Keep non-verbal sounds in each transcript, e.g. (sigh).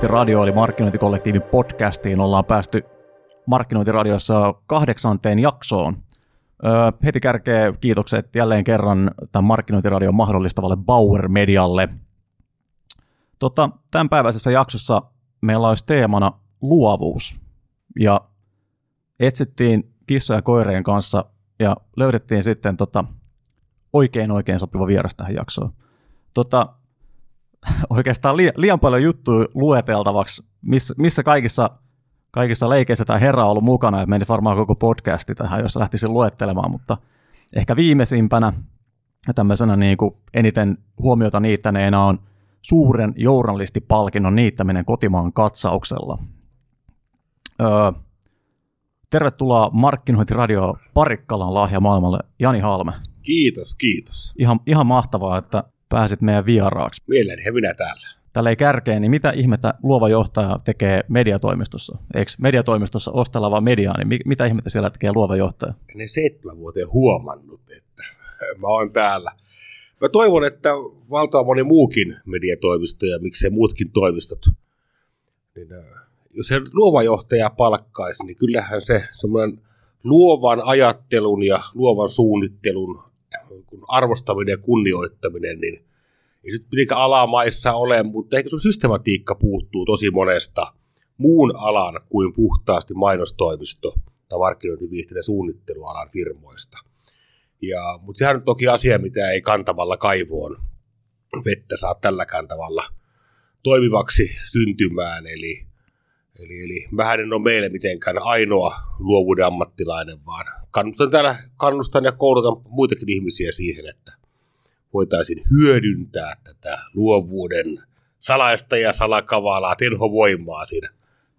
Markkinointiradio eli Markkinointikollektiivin podcastiin. Ollaan päästy Markkinointiradiossa kahdeksanteen jaksoon. Öö, heti kärkee kiitokset jälleen kerran tämän Markkinointiradion mahdollistavalle Bauer Medialle. Tota, tämän päiväisessä jaksossa meillä olisi teemana luovuus. Ja etsittiin kissoja ja koireen kanssa ja löydettiin sitten tota, oikein oikein sopiva vieras tähän jaksoon. Tota, (laughs) oikeastaan liian, liian paljon juttuja lueteltavaksi, missä, missä kaikissa, kaikissa leikeissä tämä herra on ollut mukana, että menisi varmaan koko podcasti tähän, jos lähtisin luettelemaan, mutta ehkä viimeisimpänä tämmöisenä niin kuin eniten huomiota niittäneenä on suuren journalistipalkinnon niittäminen kotimaan katsauksella. Öö, tervetuloa Markkinointiradio Parikkalan lahja maailmalle, Jani Halme. Kiitos, kiitos. Ihan, ihan mahtavaa, että pääsit meidän vieraaksi. Mielelläni he minä täällä. Tällä ei kärkeen, niin mitä ihmettä luova johtaja tekee mediatoimistossa? Eikö mediatoimistossa ostelava mediaa, niin mitä ihmettä siellä tekee luova johtaja? En seitsemän vuoteen huomannut, että mä oon täällä. Mä toivon, että valtava moni muukin mediatoimisto ja miksei muutkin toimistot, niin äh, jos se luova johtaja palkkaisi, niin kyllähän se semmoinen luovan ajattelun ja luovan suunnittelun arvostaminen ja kunnioittaminen, niin ei se mitenkään alamaissa ole, mutta ehkä sun systematiikka puuttuu tosi monesta muun alan kuin puhtaasti mainostoimisto tai markkinointiviestinnän suunnittelualan firmoista. Ja, mutta sehän on toki asia, mitä ei kantamalla kaivoon vettä saa tälläkään tavalla toimivaksi syntymään. Eli, eli, eli vähän en ole meille mitenkään ainoa luovuuden ammattilainen, vaan kannustan täällä kannustan ja koulutan muitakin ihmisiä siihen, että voitaisiin hyödyntää tätä luovuuden salaista ja salakavalaa tenhovoimaa siinä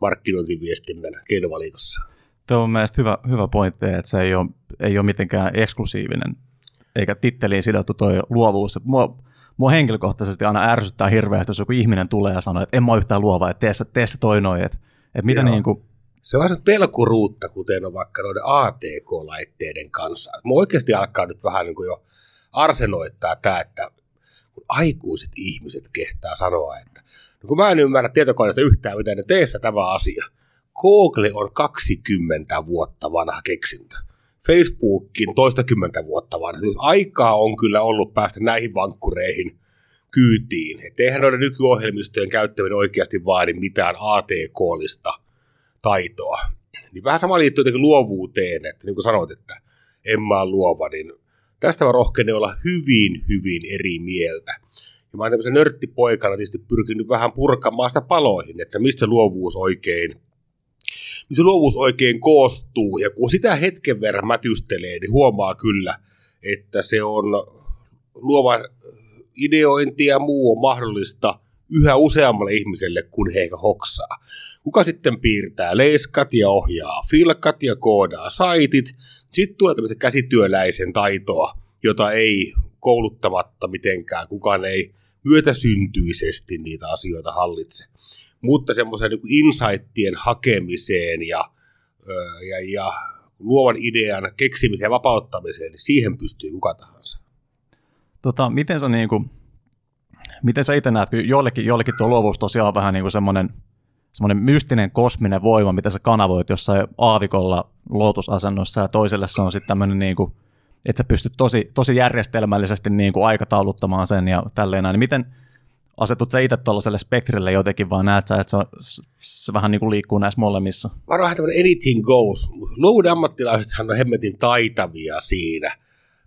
markkinointiviestinnän keinovalikossa. Tuo on mielestäni hyvä, hyvä pointti, että se ei ole, ei ole mitenkään eksklusiivinen, eikä titteliin sidottu tuo luovuus. Mua, mua henkilökohtaisesti aina ärsyttää hirveästi, jos joku ihminen tulee ja sanoo, että en mä ole yhtään luova, että tee, tee se toi noin. Että, että mitä niin kuin, se on vähän pelkuruutta, kuten on vaikka noiden ATK-laitteiden kanssa. Mä oikeasti alkaa nyt vähän niin kuin jo arsenoittaa tämä, että kun aikuiset ihmiset kehtää sanoa, että no kun mä en ymmärrä tietokoneesta yhtään, miten ne teessä tämä asia. Google on 20 vuotta vanha keksintö. Facebookin toistakymmentä vuotta vanha. Aikaa on kyllä ollut päästä näihin vankkureihin kyytiin. Et eihän noiden nykyohjelmistojen käyttäminen oikeasti vaadi mitään ATK-lista taitoa. Niin vähän sama liittyy jotenkin luovuuteen, että niin kuin sanoit, että en mä luova, niin tästä mä rohkenen olla hyvin, hyvin eri mieltä. Ja mä oon tämmöisen nörttipoikana tietysti pyrkinyt vähän purkamaan sitä paloihin, että mistä luovuus oikein, mistä luovuus oikein koostuu. Ja kun sitä hetken verran mätystelee, niin huomaa kyllä, että se on luova ideointi ja muu on mahdollista yhä useammalle ihmiselle, kun he ehkä hoksaa. Kuka sitten piirtää leiskat ja ohjaa filkat ja koodaa saitit. Sitten tulee tämmöisen käsityöläisen taitoa, jota ei kouluttamatta mitenkään, kukaan ei myötäsyntyisesti niitä asioita hallitse. Mutta semmoisen niin insightien hakemiseen ja, ja, ja luovan idean keksimiseen ja vapauttamiseen, niin siihen pystyy kuka tahansa. Tota, miten sä, niin kuin, miten sä itse näet, kun joillekin, joillekin tuo luovuus tosiaan on vähän niin kuin semmoinen – semmoinen mystinen kosminen voima, mitä sä kanavoit jossain aavikolla lootusasennossa ja toiselle se on sitten tämmöinen niin kuin, että sä pystyt tosi, tosi järjestelmällisesti niin kuin aikatauluttamaan sen ja tälleen näin. Niin miten asetut sä itse tuollaiselle spektrille jotenkin, vaan näet sä, että se, se vähän niin kuin liikkuu näissä molemmissa? Vähän tämmöinen anything goes. Luovuuden ammattilaisethan on hemmetin taitavia siinä.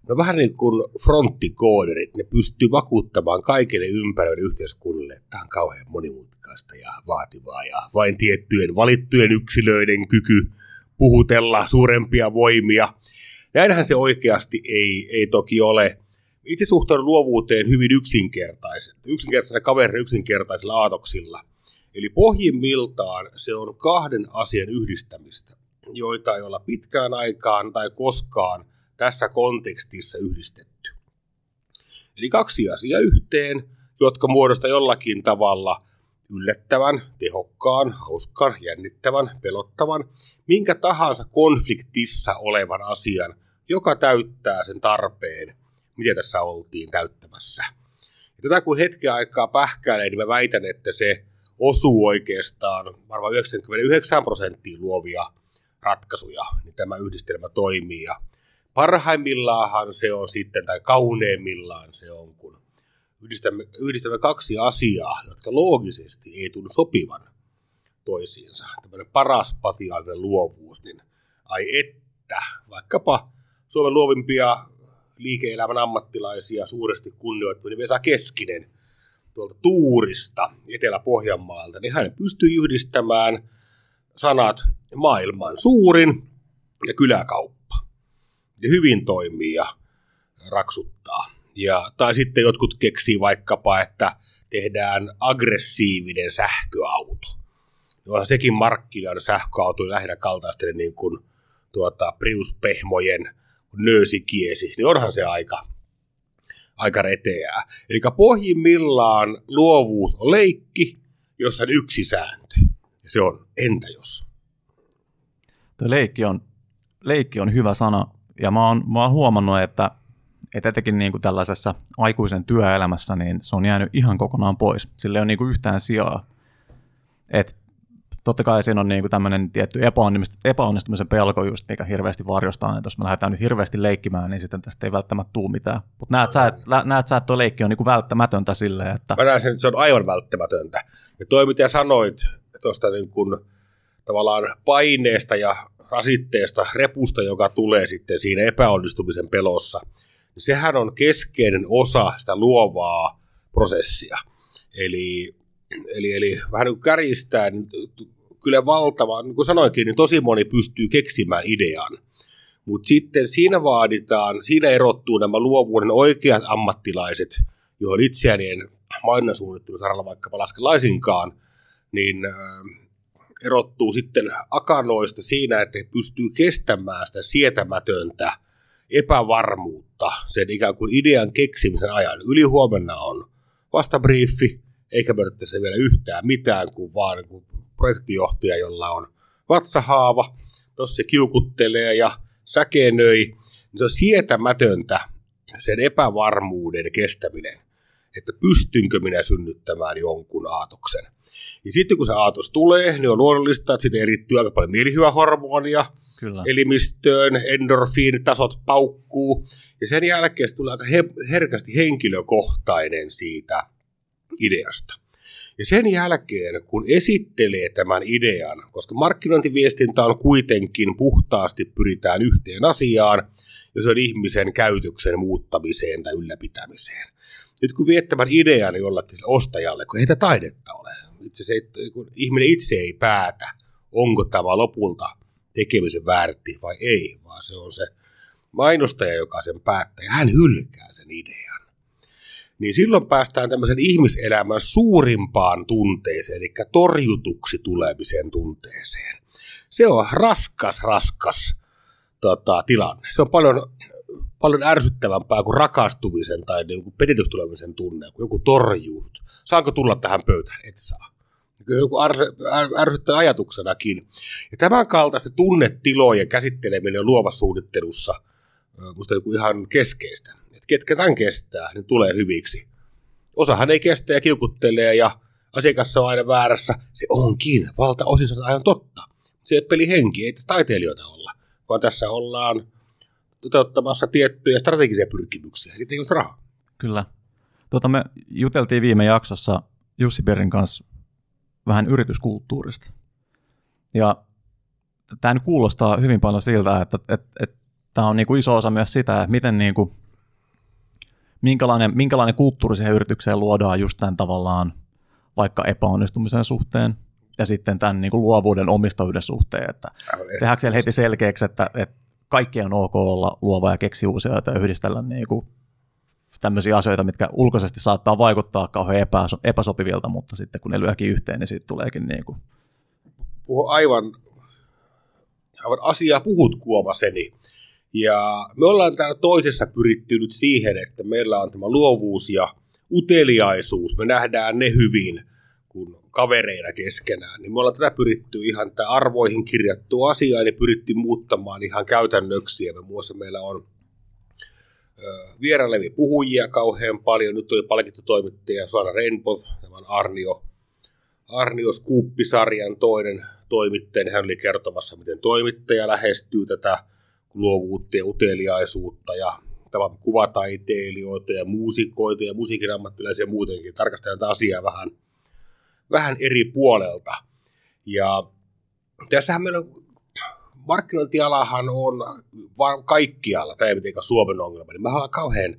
No vähän niin kuin fronttikooderit, ne pystyy vakuuttamaan kaikille ympäröille yhteiskunnalle, että tämä on kauhean monimutkaista ja vaativaa ja vain tiettyjen valittujen yksilöiden kyky puhutella suurempia voimia. Näinhän se oikeasti ei, ei toki ole. Itse suhtaudun luovuuteen hyvin yksinkertaisesti, yksinkertaisena kaverin yksinkertaisilla aatoksilla. Eli pohjimmiltaan se on kahden asian yhdistämistä, joita ei olla pitkään aikaan tai koskaan – tässä kontekstissa yhdistetty. Eli kaksi asiaa yhteen, jotka muodostaa jollakin tavalla yllättävän, tehokkaan, hauskan, jännittävän, pelottavan, minkä tahansa konfliktissa olevan asian, joka täyttää sen tarpeen, mitä tässä oltiin täyttämässä. Ja tätä kun hetken aikaa pähkäilee, niin mä väitän, että se osuu oikeastaan varmaan 99 prosenttia luovia ratkaisuja, niin tämä yhdistelmä toimii. Ja parhaimmillaan se on sitten, tai kauneimmillaan se on, kun yhdistämme, yhdistämme kaksi asiaa, jotka loogisesti ei tunnu sopivan toisiinsa. Tämmöinen paras patiaalinen luovuus, niin ai että, vaikkapa Suomen luovimpia liike-elämän ammattilaisia suuresti kunnioittaminen Vesa Keskinen tuolta Tuurista Etelä-Pohjanmaalta, niin hän pystyy yhdistämään sanat maailman suurin ja kyläkauppa. Hyvin toimii ja raksuttaa. Ja, tai sitten jotkut keksii vaikkapa, että tehdään aggressiivinen sähköauto. No, sekin markkinoida sähköauto lähinnä kaltaisten niin kuin, tuota, Prius-pehmojen nöösikiesi, niin onhan se aika, aika reteää. Eli pohjimmillaan luovuus on leikki, jossa on yksi sääntö. Ja se on entä jos? Tuo leikki on, leikki on hyvä sana, ja mä oon, mä oon huomannut, että, että etenkin niin kuin tällaisessa aikuisen työelämässä, niin se on jäänyt ihan kokonaan pois. Sillä ei ole niin kuin yhtään sijaa. Et totta kai siinä on niin kuin tämmöinen tietty epäonnistumisen pelko just, mikä hirveästi varjostaa, että jos me lähdetään nyt hirveästi leikkimään, niin sitten tästä ei välttämättä tule mitään. Mutta näet näet sä, että tuo leikki on niin kuin välttämätöntä silleen, että... Mä näen sen, että se on aivan välttämätöntä. Ja toi, mitä sanoit tuosta niin kuin, tavallaan paineesta ja rasitteesta, repusta, joka tulee sitten siinä epäonnistumisen pelossa, niin sehän on keskeinen osa sitä luovaa prosessia. Eli, eli, eli vähän niin kuin kärjistäen, kyllä valtava, niin kuin sanoinkin, niin tosi moni pystyy keksimään idean. Mutta sitten siinä vaaditaan, siinä erottuu nämä luovuuden oikeat ammattilaiset, johon itseäni en mainonnan saralla vaikkapa laske laisinkaan, niin äh, erottuu sitten akanoista siinä, että he pystyy kestämään sitä sietämätöntä epävarmuutta sen ikään kuin idean keksimisen ajan. Ylihuomenna on vastabriefi, eikä periaatteessa vielä yhtään mitään, kuin vaan niin kuin projektijohtaja, jolla on vatsahaava, tuossa se kiukuttelee ja säkenöi, niin se on sietämätöntä sen epävarmuuden kestäminen, että pystynkö minä synnyttämään jonkun aatoksen. Ja sitten kun se aatos tulee, niin on luonnollista, että siitä erittyy aika paljon mielihyvähormonia Kyllä. elimistöön, endorfiinitasot paukkuu, ja sen jälkeen se tulee aika he- herkästi henkilökohtainen siitä ideasta. Ja sen jälkeen, kun esittelee tämän idean, koska markkinointiviestintä on kuitenkin puhtaasti pyritään yhteen asiaan, ja se on ihmisen käytöksen muuttamiseen tai ylläpitämiseen. Nyt kun viet tämän idean jollakin ostajalle, kun ei taidetta ole, itse se, kun ihminen itse ei päätä, onko tämä lopulta tekemisen väärti vai ei, vaan se on se mainostaja, joka sen päättää, ja hän hylkää sen idean. Niin silloin päästään tämmöisen ihmiselämän suurimpaan tunteeseen, eli torjutuksi tulemiseen tunteeseen. Se on raskas, raskas tota, tilanne. Se on paljon, paljon ärsyttävämpää kuin rakastumisen tai niin kuin tunne, kun joku torjuu. Saanko tulla tähän pöytään? Et saa joku arse, ärsyttää ajatuksenakin. Ja tämän kaltaisten tunnetilojen käsitteleminen on luovassa suunnittelussa musta joku ihan keskeistä. Että ketkä tämän kestää, niin tulee hyviksi. Osahan ei kestä ja kiukuttelee ja asiakas on aina väärässä. Se onkin, valtaosin se on aivan totta. Se peli henki, ei tässä taiteilijoita olla, vaan tässä ollaan toteuttamassa tiettyjä strategisia pyrkimyksiä, eli rahaa. Kyllä. Tuota, me juteltiin viime jaksossa Jussi Berin kanssa vähän yrityskulttuurista. Ja tämä nyt kuulostaa hyvin paljon siltä, että, että, että tämä on niin kuin iso osa myös sitä, että miten niin kuin, minkälainen, minkälainen kulttuuri siihen yritykseen luodaan just tämän tavallaan vaikka epäonnistumisen suhteen ja sitten tämän niin kuin luovuuden omistajuuden suhteen, että tehdäänkö siellä heti selkeäksi, että, että kaikki on ok olla luova ja keksiä uusia ja yhdistellä niin kuin tämmöisiä asioita, mitkä ulkoisesti saattaa vaikuttaa kauhean epä, epäsopivilta, mutta sitten kun ne lyökin yhteen, niin siitä tuleekin niin kuin... Puhu aivan, aivan asiaa puhut kuomaseni. Ja me ollaan täällä toisessa pyritty nyt siihen, että meillä on tämä luovuus ja uteliaisuus. Me nähdään ne hyvin kun kavereina keskenään. Niin me ollaan tätä pyritty ihan tämä arvoihin kirjattu asia, niin pyritty muuttamaan ihan käytännöksi. Ja me muassa meillä on vierailevia puhujia kauhean paljon. Nyt oli palkittu toimittaja Suora Rainbow, tämä on Arnio Arnio Skuuppisarjan toinen toimittaja, hän oli kertomassa, miten toimittaja lähestyy tätä luovuutta ja uteliaisuutta ja kuvataiteilijoita ja muusikoita ja musiikin ammattilaisia muutenkin. Tarkastellaan tätä asiaa vähän, vähän eri puolelta. Ja tässähän meillä on, markkinointialahan on kaikkialla, tämä ei mitenkään Suomen ongelma, niin me ollaan kauhean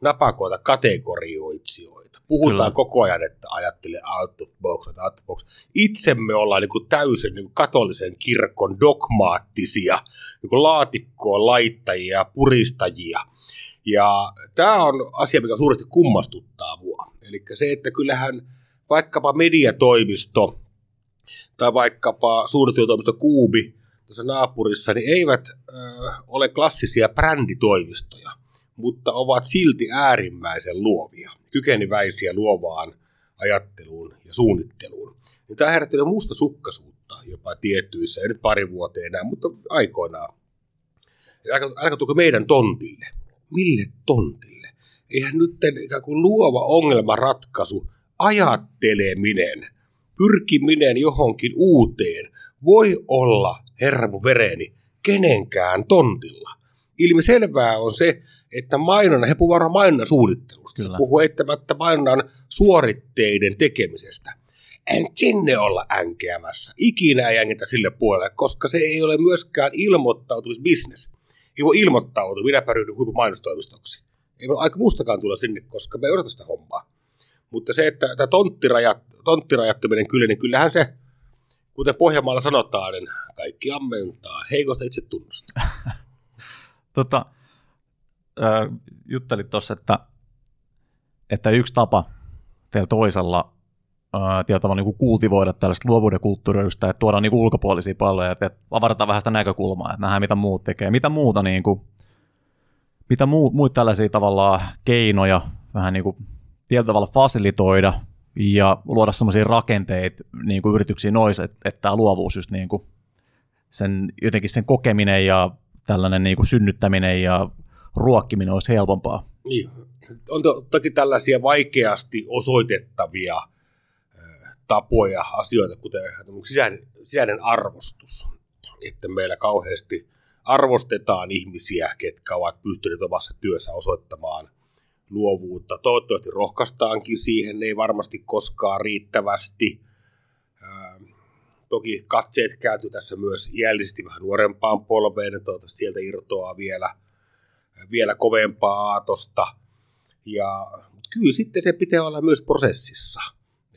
napakoita kategorioitsijoita. Puhutaan Kyllä. koko ajan, että ajattelee out of box, out of box. Itse me ollaan niin kuin täysin niin kuin katolisen kirkon dogmaattisia niin kuin laatikkoon laittajia, puristajia. Ja tämä on asia, mikä suuresti kummastuttaa mua. Eli se, että kyllähän vaikkapa mediatoimisto tai vaikkapa suunnittelutoimisto Kuubi tässä naapurissa, niin eivät ö, ole klassisia bränditoimistoja – mutta ovat silti äärimmäisen luovia, kykeneväisiä luovaan ajatteluun ja suunnitteluun. Ja tämä herätti musta sukkasuutta jopa tiettyissä, ei nyt pari vuoteen enää, mutta aikoinaan. Aika tulko meidän tontille. Mille tontille? Eihän nyt ikään kuin luova ongelmanratkaisu, ajatteleminen, pyrkiminen johonkin uuteen voi olla, herra mun vereni, kenenkään tontilla. Ilmiselvää on se, että mainonnan, he puhuvat mainonnan suunnittelusta, Kyllä. puhuu eittämättä mainonnan suoritteiden tekemisestä. En sinne olla änkeämässä. Ikinä ei ängetä sille puolelle, koska se ei ole myöskään ilmoittautumisbisnes. Ei voi ilmoittautua, minä ryhdyn huippumainostoimistoksi. Ei ole aika mustakaan tulla sinne, koska me ei osata sitä hommaa. Mutta se, että tämä tonttirajat, tonttirajattominen kyllä, niin kyllähän se, kuten Pohjanmaalla sanotaan, niin kaikki ammentaa heikosta itse tunnusta. (laughs) tota, äh, juttelit tuossa, että, että yksi tapa teillä toisella tietyllä niin kultivoida tällaista luovuuden kulttuurista, että tuodaan niin ulkopuolisia palloja, että, että avarataan vähän sitä näkökulmaa, että nähdään mitä muut tekee. Mitä muuta, niin kuin, mitä muu, muita tällaisia tavallaan keinoja vähän niin kuin tietyllä tavalla fasilitoida ja luoda sellaisia rakenteita niin kuin yrityksiin nois, että, että tämä luovuus just niin kuin sen, jotenkin sen kokeminen ja tällainen niin kuin synnyttäminen ja ruokkiminen olisi helpompaa. Niin. On to, toki tällaisia vaikeasti osoitettavia tapoja, asioita, kuten sisäinen, sisäinen arvostus. Että meillä kauheasti arvostetaan ihmisiä, ketkä ovat pystyneet omassa työssä osoittamaan luovuutta. Toivottavasti rohkaistaankin siihen, ei varmasti koskaan riittävästi. toki katseet kääntyy tässä myös iällisesti vähän nuorempaan polveen, toivottavasti sieltä irtoaa vielä – vielä kovempaa aatosta. Ja kyllä sitten se pitää olla myös prosessissa.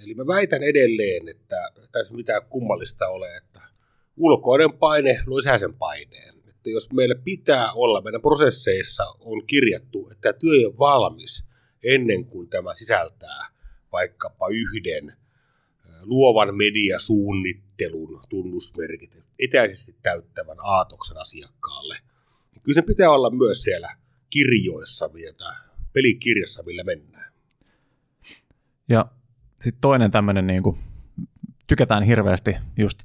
Eli mä väitän edelleen, että tässä mitään kummallista ole, että ulkoinen paine luo sisäisen paineen. Että jos meillä pitää olla, meidän prosesseissa on kirjattu, että työ on valmis ennen kuin tämä sisältää vaikkapa yhden luovan mediasuunnittelun tunnusmerkit etäisesti täyttävän aatoksen asiakkaalle, kyllä se pitää olla myös siellä kirjoissa, mitä, pelikirjassa, millä mennään. Ja sitten toinen tämmöinen, niin tykätään hirveästi just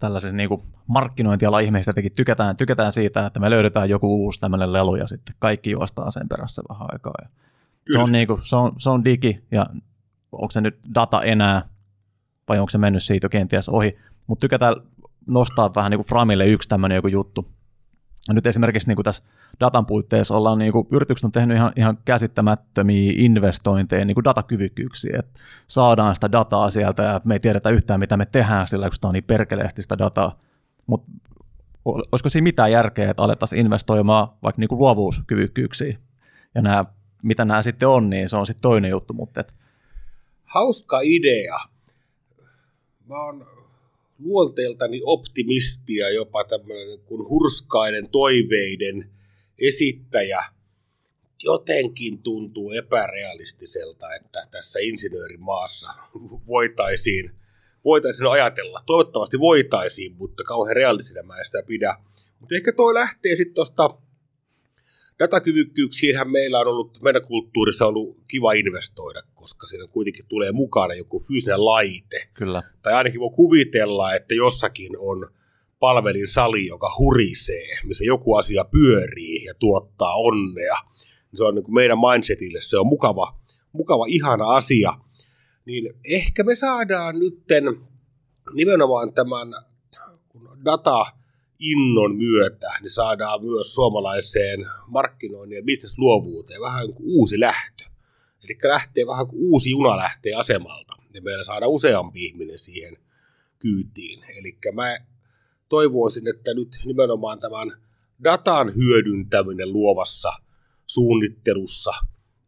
tällaisessa niin kuin markkinointiala ihmisistä teki, tykätään, tykätään siitä, että me löydetään joku uusi tämmöinen lelu ja sitten kaikki juostaa sen perässä vähän aikaa. Ja se, on niin kuin, se, on, se on digi ja onko se nyt data enää vai onko se mennyt siitä jo kenties ohi, mutta tykätään nostaa vähän niin kuin Framille yksi tämmöinen joku juttu, nyt esimerkiksi niin kuin tässä datan puitteissa ollaan, niin kuin, yritykset on tehnyt ihan, ihan käsittämättömiä investointeja niin kuin datakyvykkyyksiä, että saadaan sitä dataa sieltä ja me ei tiedetä yhtään, mitä me tehdään sillä, kun sitä on niin perkeleesti sitä dataa. Mutta olisiko siinä mitään järkeä, että alettaisiin investoimaan vaikka niin kuin ja nämä, mitä nämä sitten on, niin se on sitten toinen juttu. Mutta et... Hauska idea. Mä oon luonteeltani optimisti ja jopa tämmöinen kuin hurskaiden toiveiden esittäjä, jotenkin tuntuu epärealistiselta, että tässä insinöörimaassa voitaisiin, voitaisiin ajatella. Toivottavasti voitaisiin, mutta kauhean realistina mä en sitä pidä. Mutta ehkä toi lähtee sitten tuosta datakyvykkyyksiinhän meillä on ollut, meidän kulttuurissa on ollut kiva investoida, koska siinä kuitenkin tulee mukana joku fyysinen laite. Kyllä. Tai ainakin voi kuvitella, että jossakin on palvelin sali, joka hurisee, missä joku asia pyörii ja tuottaa onnea. Se on niin kuin meidän mindsetille, se on mukava, mukava ihana asia. niin ehkä me saadaan nytten nimenomaan tämän data innon myötä, niin saadaan myös suomalaiseen markkinoinnin ja bisnesluovuuteen vähän kuin uusi lähtö. Eli lähtee vähän kuin uusi juna lähtee asemalta, ja meillä saadaan useampi ihminen siihen kyytiin. Eli mä toivoisin, että nyt nimenomaan tämän datan hyödyntäminen luovassa suunnittelussa,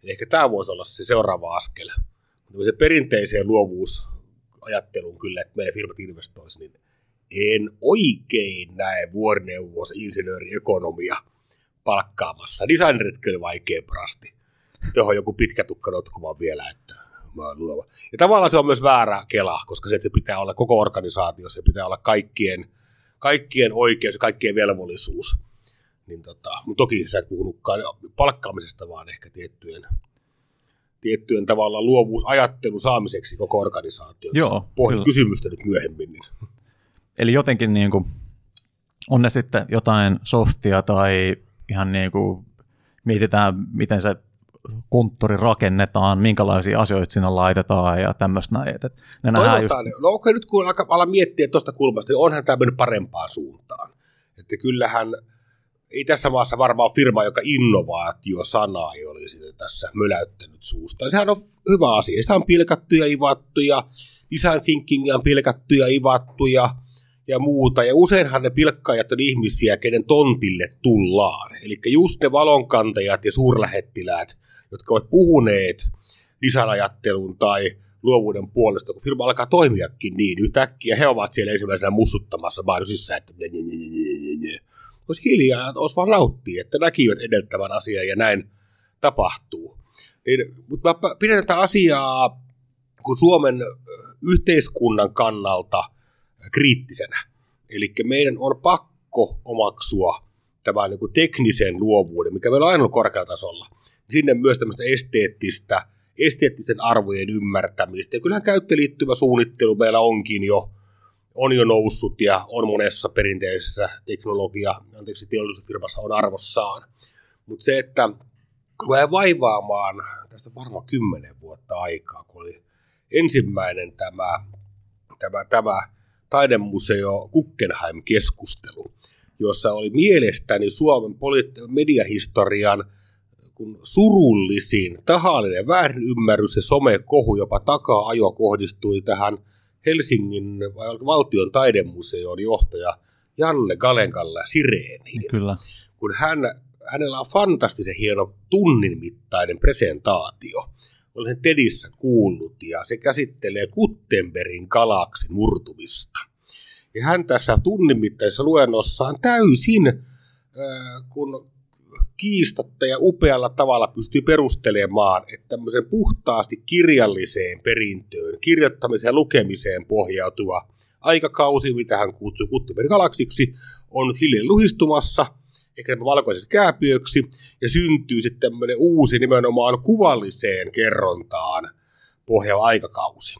ehkä tämä voisi olla se seuraava askel. Se perinteiseen luovuusajatteluun kyllä, että meidän firmat investoisivat, niin en oikein näe vuorineuvos insinööriekonomia palkkaamassa. Designerit kyllä vaikea prasti. Tuohon joku pitkä tukka notkumaan vielä, että mä oon luova. Ja tavallaan se on myös väärä kela, koska se, että se pitää olla koko organisaatio, se pitää olla kaikkien, kaikkien oikeus ja kaikkien velvollisuus. Niin tota, mutta toki sä et puhunutkaan palkkaamisesta, vaan ehkä tiettyjen, tiettyjen tavalla luovuusajattelun saamiseksi koko organisaatio. Joo, Pohdin kysymystä nyt myöhemmin. Niin. Eli jotenkin niin kuin, on ne sitten jotain softia tai ihan niin kuin mietitään, miten se konttori rakennetaan, minkälaisia asioita sinne laitetaan ja tämmöistä näin. Että ne Toivotaan, just... no okei, nyt kun ala miettiä tuosta kulmasta, niin onhan tämä mennyt parempaan suuntaan. Että kyllähän ei tässä maassa varmaan firma, joka innovaatio-sanaa ei olisi tässä möläyttänyt suusta. Sehän on hyvä asia. Sitä on pilkattu ja ivattu ja design thinkingia on pilkattu ja ivattu ja ja muuta. Ja useinhan ne pilkkaajat on ihmisiä, kenen tontille tullaan. Eli just ne valonkantajat ja suurlähettiläät, jotka ovat puhuneet lisäajattelun tai luovuuden puolesta, kun firma alkaa toimiakin niin yhtäkkiä, he ovat siellä ensimmäisenä mussuttamassa mainosissa, että olisi hiljaa, olisi vaan nauttia, että näkivät edeltävän asian ja näin tapahtuu. Niin, mutta mä pidän tätä asiaa kun Suomen yhteiskunnan kannalta kriittisenä. Eli meidän on pakko omaksua tämä niin teknisen luovuuden, mikä meillä on aina korkealla tasolla. Sinne myös tämmöistä esteettistä, esteettisten arvojen ymmärtämistä. Ja kyllähän käyttöliittyvä suunnittelu meillä onkin jo, on jo noussut ja on monessa perinteisessä teknologia, anteeksi, teollisuusfirmassa on arvossaan. Mutta se, että jäi vaivaamaan tästä varmaan kymmenen vuotta aikaa, kun oli ensimmäinen tämä, tämä, tämä taidemuseo Guggenheim-keskustelu, jossa oli mielestäni Suomen mediahistorian kun surullisin tahallinen väärinymmärrys ja somekohu jopa takaa-ajo kohdistui tähän Helsingin valtion taidemuseon johtaja Janne Galenkalla Sireeniin. Kyllä. Kun hän, hänellä on fantastisen hieno tunnin mittainen presentaatio. Olen sen TEDissä kuullut ja se käsittelee Kuttenbergin galaksin murtumista. Ja hän tässä tunnin mittaisessa luennossaan täysin, äh, kun kiistatta ja upealla tavalla pystyy perustelemaan, että tämmöisen puhtaasti kirjalliseen perintöön, kirjoittamiseen ja lukemiseen pohjautuva aikakausi, mitä hän kutsui Kuttenbergin galaksiksi, on hiljalleen luhistumassa – ehkä valkoiseksi kääpiöksi, ja syntyy sitten tämmöinen uusi nimenomaan kuvalliseen kerrontaan pohjaava aikakausi.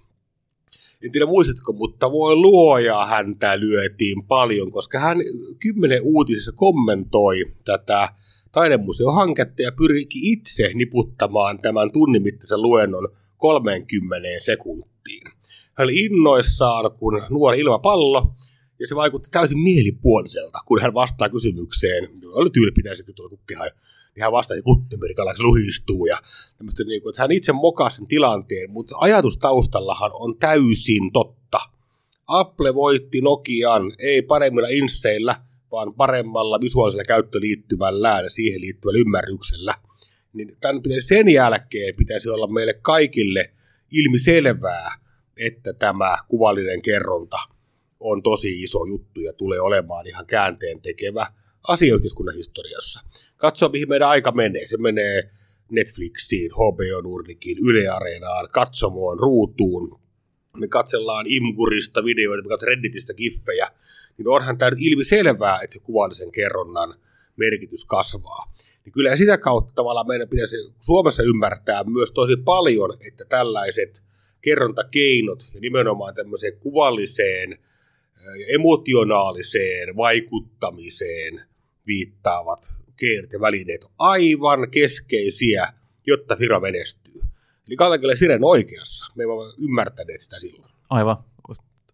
En tiedä muistatko, mutta voi luoja häntä lyötiin paljon, koska hän kymmenen uutisissa kommentoi tätä taidemuseohanketta ja pyrki itse niputtamaan tämän tunnin mittaisen luennon 30 sekuntiin. Hän oli innoissaan, kun nuori ilmapallo ja se vaikutti täysin mielipuoliselta, kun hän vastaa kysymykseen, oli tyyli pitäisikö tuolla kukkihan, niin hän vastaa, että Kuttenbergalla se luhistuu, ja niin kuin, että hän itse mokaa sen tilanteen, mutta ajatus taustallahan on täysin totta. Apple voitti Nokian, ei paremmilla inseillä, vaan paremmalla visuaalisella käyttöliittymällä ja siihen liittyvällä ymmärryksellä. Niin tämän pitäisi sen jälkeen pitäisi olla meille kaikille ilmiselvää, että tämä kuvallinen kerronta – on tosi iso juttu ja tulee olemaan ihan käänteen tekevä asia historiassa. Katsoa, mihin meidän aika menee. Se menee Netflixiin, HBO Nordikiin, Yle Areenaan, katsomoon, ruutuun. Me katsellaan Imgurista videoita, me katsotaan Redditistä giffejä. Niin onhan tämä ilmi selvää, että se kuvallisen kerronnan merkitys kasvaa. Niin kyllä sitä kautta tavallaan meidän pitäisi Suomessa ymmärtää myös tosi paljon, että tällaiset kerrontakeinot ja nimenomaan tämmöiseen kuvalliseen – emotionaaliseen vaikuttamiseen viittaavat keinot ja välineet on aivan keskeisiä, jotta firma menestyy. Eli Kaltakille Siren oikeassa. Me emme ymmärtäneet sitä silloin. Aivan.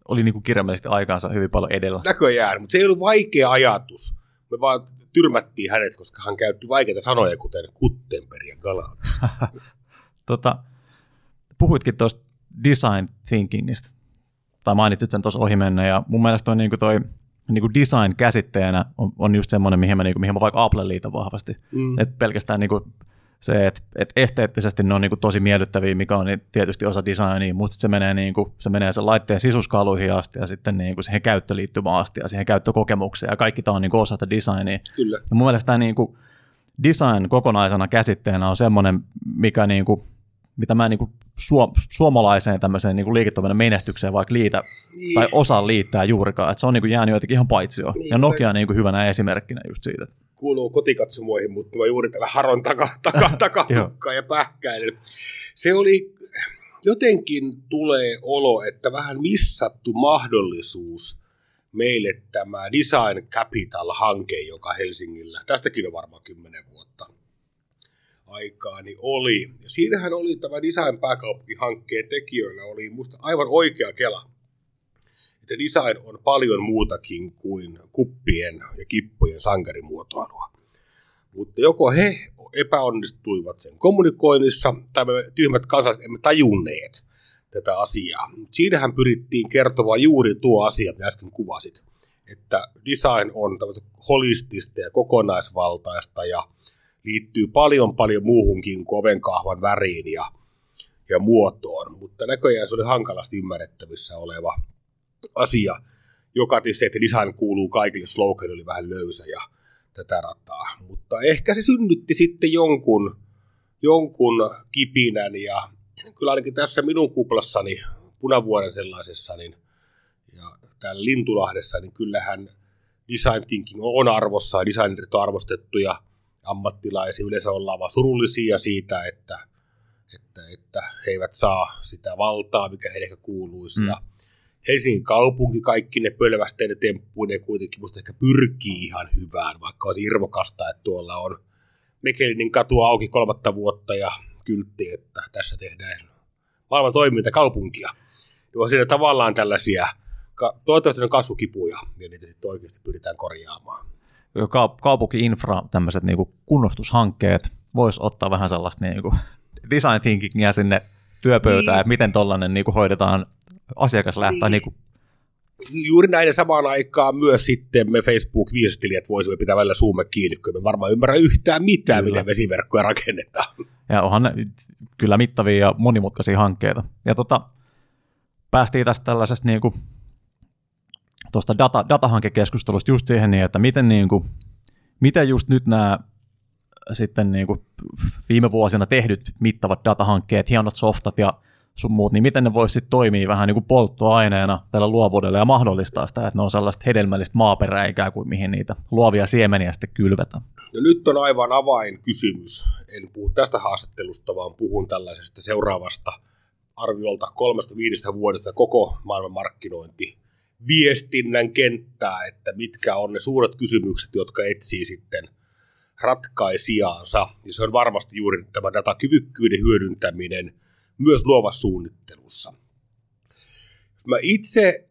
Oli niin kuin kirjaimellisesti aikaansa hyvin paljon edellä. Näköjään, mutta se ei ollut vaikea ajatus. Me vaan tyrmättiin hänet, koska hän käytti vaikeita sanoja, kuten Kuttenberg ja Galaxy. (laughs) tota, puhuitkin tuosta design thinkingistä, tai mainitsit sen tuossa ohi mennä, ja mun mielestä on niin kuin toi niin kuin design käsitteenä on, on just semmoinen, mihin mä, niin kuin, mihin mä vaikka Apple liitän vahvasti. Mm. Et pelkästään niin kuin se, että et esteettisesti ne on niin kuin tosi miellyttäviä, mikä on niin tietysti osa designia, mutta se menee, niin kuin, se menee sen laitteen sisuskaluihin asti ja sitten niin kuin siihen käyttöliittymään asti ja siihen käyttökokemukseen ja kaikki tämä on niin kuin osa tätä designia. Kyllä. Ja mun mielestä tämä niin kuin design kokonaisena käsitteenä on semmoinen, mikä niin kuin, mitä mä niin kuin suom- suomalaiseen tämmöiseen niin kuin liiketoiminnan menestykseen vaikka liitä niin. tai osaa liittää juurikaan, että se on niin kuin jäänyt jotenkin ihan paitsioon. Niin, ja Nokia on niin kuin hyvänä esimerkkinä just siitä kuuluu kotikatsomoihin, mutta mä juuri tällä haron taka, (laughs) taka, takatukkaa ja pähkäilen. Se oli, jotenkin tulee olo, että vähän missattu mahdollisuus meille tämä Design Capital-hanke, joka Helsingillä, tästäkin on varmaan kymmenen vuotta aikaa, niin oli. Ja siinähän oli tämä Design Pääkaupunki-hankkeen tekijöillä oli musta aivan oikea kela että design on paljon muutakin kuin kuppien ja kippojen sankarimuotoilua. Mutta joko he epäonnistuivat sen kommunikoinnissa, tai me tyhmät kansalaiset emme tajunneet tätä asiaa. Siinähän pyrittiin kertomaan juuri tuo asia, mitä äsken kuvasit, että design on holistista ja kokonaisvaltaista ja liittyy paljon paljon muuhunkin kuin ovenkahvan väriin ja, ja muotoon, mutta näköjään se oli hankalasti ymmärrettävissä oleva asia, joka tietysti, että design kuuluu kaikille, slogan oli vähän löysä ja tätä rataa. Mutta ehkä se synnytti sitten jonkun, jonkun kipinän ja kyllä ainakin tässä minun kuplassani, punavuoren sellaisessa, niin, ja täällä Lintulahdessa, niin kyllähän design thinking on arvossa ja designerit on arvostettuja ammattilaisia. Yleensä ollaan vaan surullisia siitä, että, että, että he eivät saa sitä valtaa, mikä heille ehkä kuuluisi. Mm. Ja Helsingin kaupunki kaikki ne pölvästeiden temppuinen kuitenkin musta ehkä pyrkii ihan hyvään, vaikka olisi irvokasta, että tuolla on Mekelinin katu auki kolmatta vuotta ja kyltti, että tässä tehdään maailman toiminta kaupunkia. Ja on siinä tavallaan tällaisia, toivottavasti on kasvukipuja, ja niitä sitten oikeasti pyritään korjaamaan. Kaupunki-infra, tämmöiset niinku kunnostushankkeet, voisi ottaa vähän sellaista niinku design thinkingia sinne työpöytään, niin. että miten tuollainen niinku hoidetaan asiakas lähtee niin. niin Juuri näin samaan aikaan myös sitten me Facebook-viestelijät voisimme pitää välillä suumme kiinni, kun me varmaan ymmärrä yhtään mitään, kyllä. miten vesiverkkoja rakennetaan. Ja onhan ne kyllä mittavia ja monimutkaisia hankkeita. Ja tota, päästiin tästä tällaisesta niin kuin, tuosta data, datahankekeskustelusta just siihen, niin, että miten, niin kuin, miten just nyt nämä sitten niin kuin viime vuosina tehdyt mittavat datahankkeet, hienot softat ja sun muut, niin miten ne voisi sitten toimia vähän niin kuin polttoaineena tällä luovuudella ja mahdollistaa sitä, että ne on sellaista hedelmällistä maaperää ikään kuin mihin niitä luovia siemeniä sitten kylvetään. No nyt on aivan avainkysymys. En puhu tästä haastattelusta, vaan puhun tällaisesta seuraavasta arviolta kolmesta viidestä vuodesta koko maailman markkinointi viestinnän kenttää, että mitkä on ne suuret kysymykset, jotka etsii sitten ratkaisijaansa. Ja se on varmasti juuri tämä datakyvykkyyden hyödyntäminen – myös luovassa suunnittelussa. Mä itse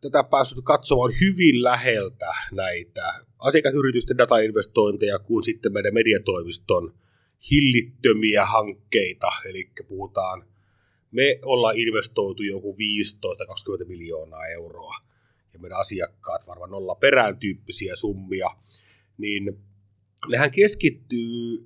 tätä päässyt katsomaan hyvin läheltä näitä asiakasyritysten datainvestointeja kuin sitten meidän mediatoimiston hillittömiä hankkeita, eli puhutaan, me ollaan investoitu joku 15-20 miljoonaa euroa, ja meidän asiakkaat varmaan nolla perään tyyppisiä summia, niin nehän keskittyy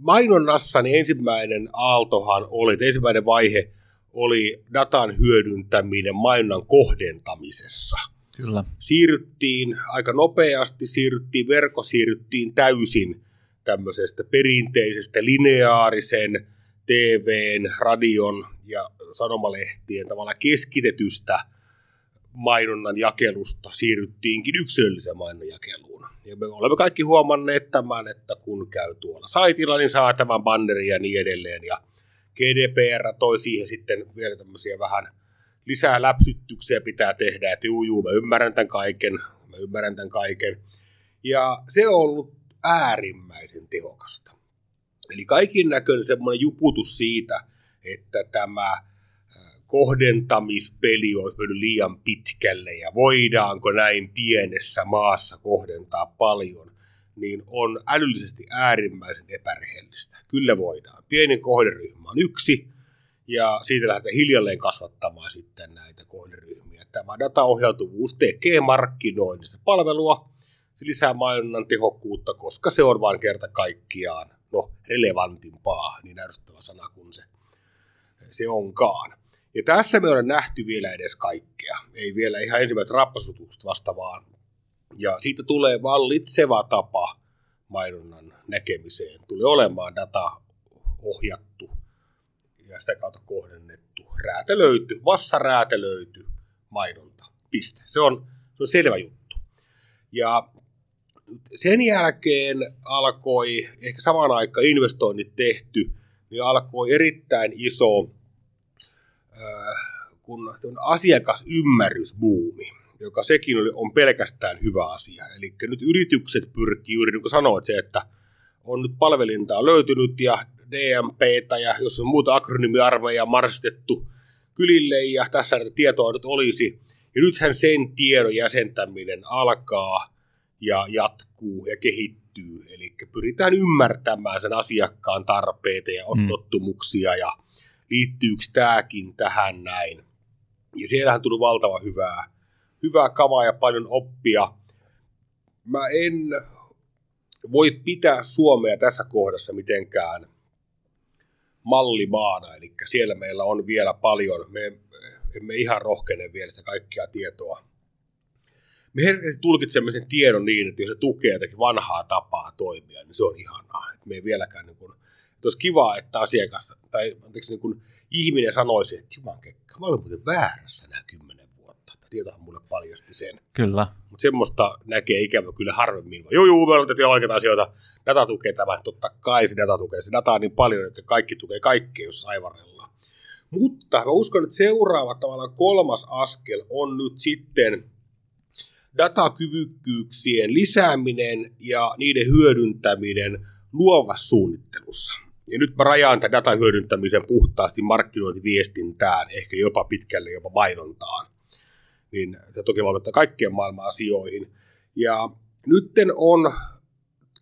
mainonnassa niin ensimmäinen aaltohan oli, että ensimmäinen vaihe oli datan hyödyntäminen mainonnan kohdentamisessa. Kyllä. Siirryttiin aika nopeasti, siirryttiin verkko, siirryttiin täysin tämmöisestä perinteisestä lineaarisen TVn, radion ja sanomalehtien tavalla keskitetystä mainonnan jakelusta siirryttiinkin yksilölliseen mainonnan jakeluun. Ja me olemme kaikki huomanneet tämän, että kun käy tuolla saitilla, niin saa tämän bannerin ja niin edelleen. Ja GDPR toi siihen sitten vielä tämmöisiä vähän lisää läpsytyksiä pitää tehdä, että juu, juu, mä ymmärrän tämän kaiken, mä ymmärrän tämän kaiken. Ja se on ollut äärimmäisen tehokasta. Eli kaikin näköinen semmoinen juputus siitä, että tämä kohdentamispeli on mennyt liian pitkälle ja voidaanko näin pienessä maassa kohdentaa paljon, niin on älyllisesti äärimmäisen epärehellistä. Kyllä voidaan. Pieni kohderyhmä on yksi, ja siitä lähdetään hiljalleen kasvattamaan sitten näitä kohderyhmiä. Tämä dataohjautuvuus tekee markkinoinnista palvelua, se lisää mainonnan tehokkuutta, koska se on vain kerta kaikkiaan no, relevantimpaa, niin ärsyttävä sana kuin se, se onkaan. Ja tässä me ollaan nähty vielä edes kaikkea. Ei vielä ihan ensimmäiset rappasutukset vasta vaan. Ja siitä tulee vallitseva tapa mainonnan näkemiseen. Tulee olemaan data ohjattu ja sitä kautta kohdennettu, räätälöity, vassa räätälöity mainonta. Piste. Se on, se on selvä juttu. Ja sen jälkeen alkoi, ehkä samaan aikaan investoinnit tehty, niin alkoi erittäin iso kun asiakasymmärrysbuumi, joka sekin on pelkästään hyvä asia. Eli nyt yritykset pyrkii juuri niin kuin sanoit se, että on nyt palvelintaa löytynyt ja DMPtä ja jos on muuta akronymiarmeja marstettu kylille ja tässä näitä tietoa nyt olisi. Ja nythän sen tiedon jäsentäminen alkaa ja jatkuu ja kehittyy. Eli pyritään ymmärtämään sen asiakkaan tarpeita ja ostottumuksia ja liittyykö tämäkin tähän näin. Ja siellähän tuli valtava hyvää, hyvää kamaa ja paljon oppia. Mä en voi pitää Suomea tässä kohdassa mitenkään mallimaana, eli siellä meillä on vielä paljon, me emme ihan rohkene vielä sitä kaikkia tietoa. Me herkästi tulkitsemme sen tiedon niin, että jos se tukee jotakin vanhaa tapaa toimia, niin se on ihanaa. me ei vieläkään niin kuin että olisi kiva, että asiakas tai anteeksi, niin kuin ihminen sanoisi, että juman kekka, mä olen muuten väärässä nämä kymmenen vuotta. Tämä tietohan mulle paljasti sen. Kyllä. Mutta semmoista näkee ikävä kyllä harvemmin. Joo, joo, me olemme oikeita asioita. Data tukee tämä. Totta kai se data tukee. Se data on niin paljon, että kaikki tukee kaikkea, jos aivarellaan. Mutta mä uskon, että seuraava tavallaan kolmas askel on nyt sitten datakyvykkyyksien lisääminen ja niiden hyödyntäminen luovassa suunnittelussa. Ja nyt mä rajaan tämän datan hyödyntämisen puhtaasti markkinointiviestintään, ehkä jopa pitkälle jopa mainontaan. Niin se toki vaikuttaa kaikkien maailman asioihin. Ja nytten on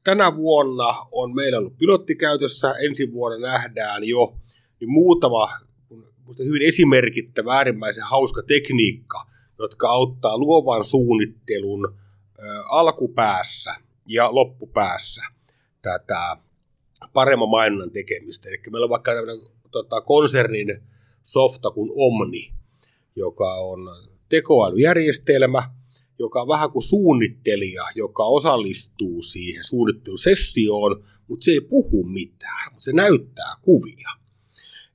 tänä vuonna on meillä ollut pilottikäytössä, ensi vuonna nähdään jo niin muutama hyvin esimerkittävä, äärimmäisen hauska tekniikka, jotka auttaa luovan suunnittelun alkupäässä ja loppupäässä tätä paremman mainonnan tekemistä. Eli meillä on vaikka tämmöinen tota, konsernin softa kuin Omni, joka on tekoälyjärjestelmä, joka on vähän kuin suunnittelija, joka osallistuu siihen suunnittelusessioon, mutta se ei puhu mitään, mutta se näyttää kuvia.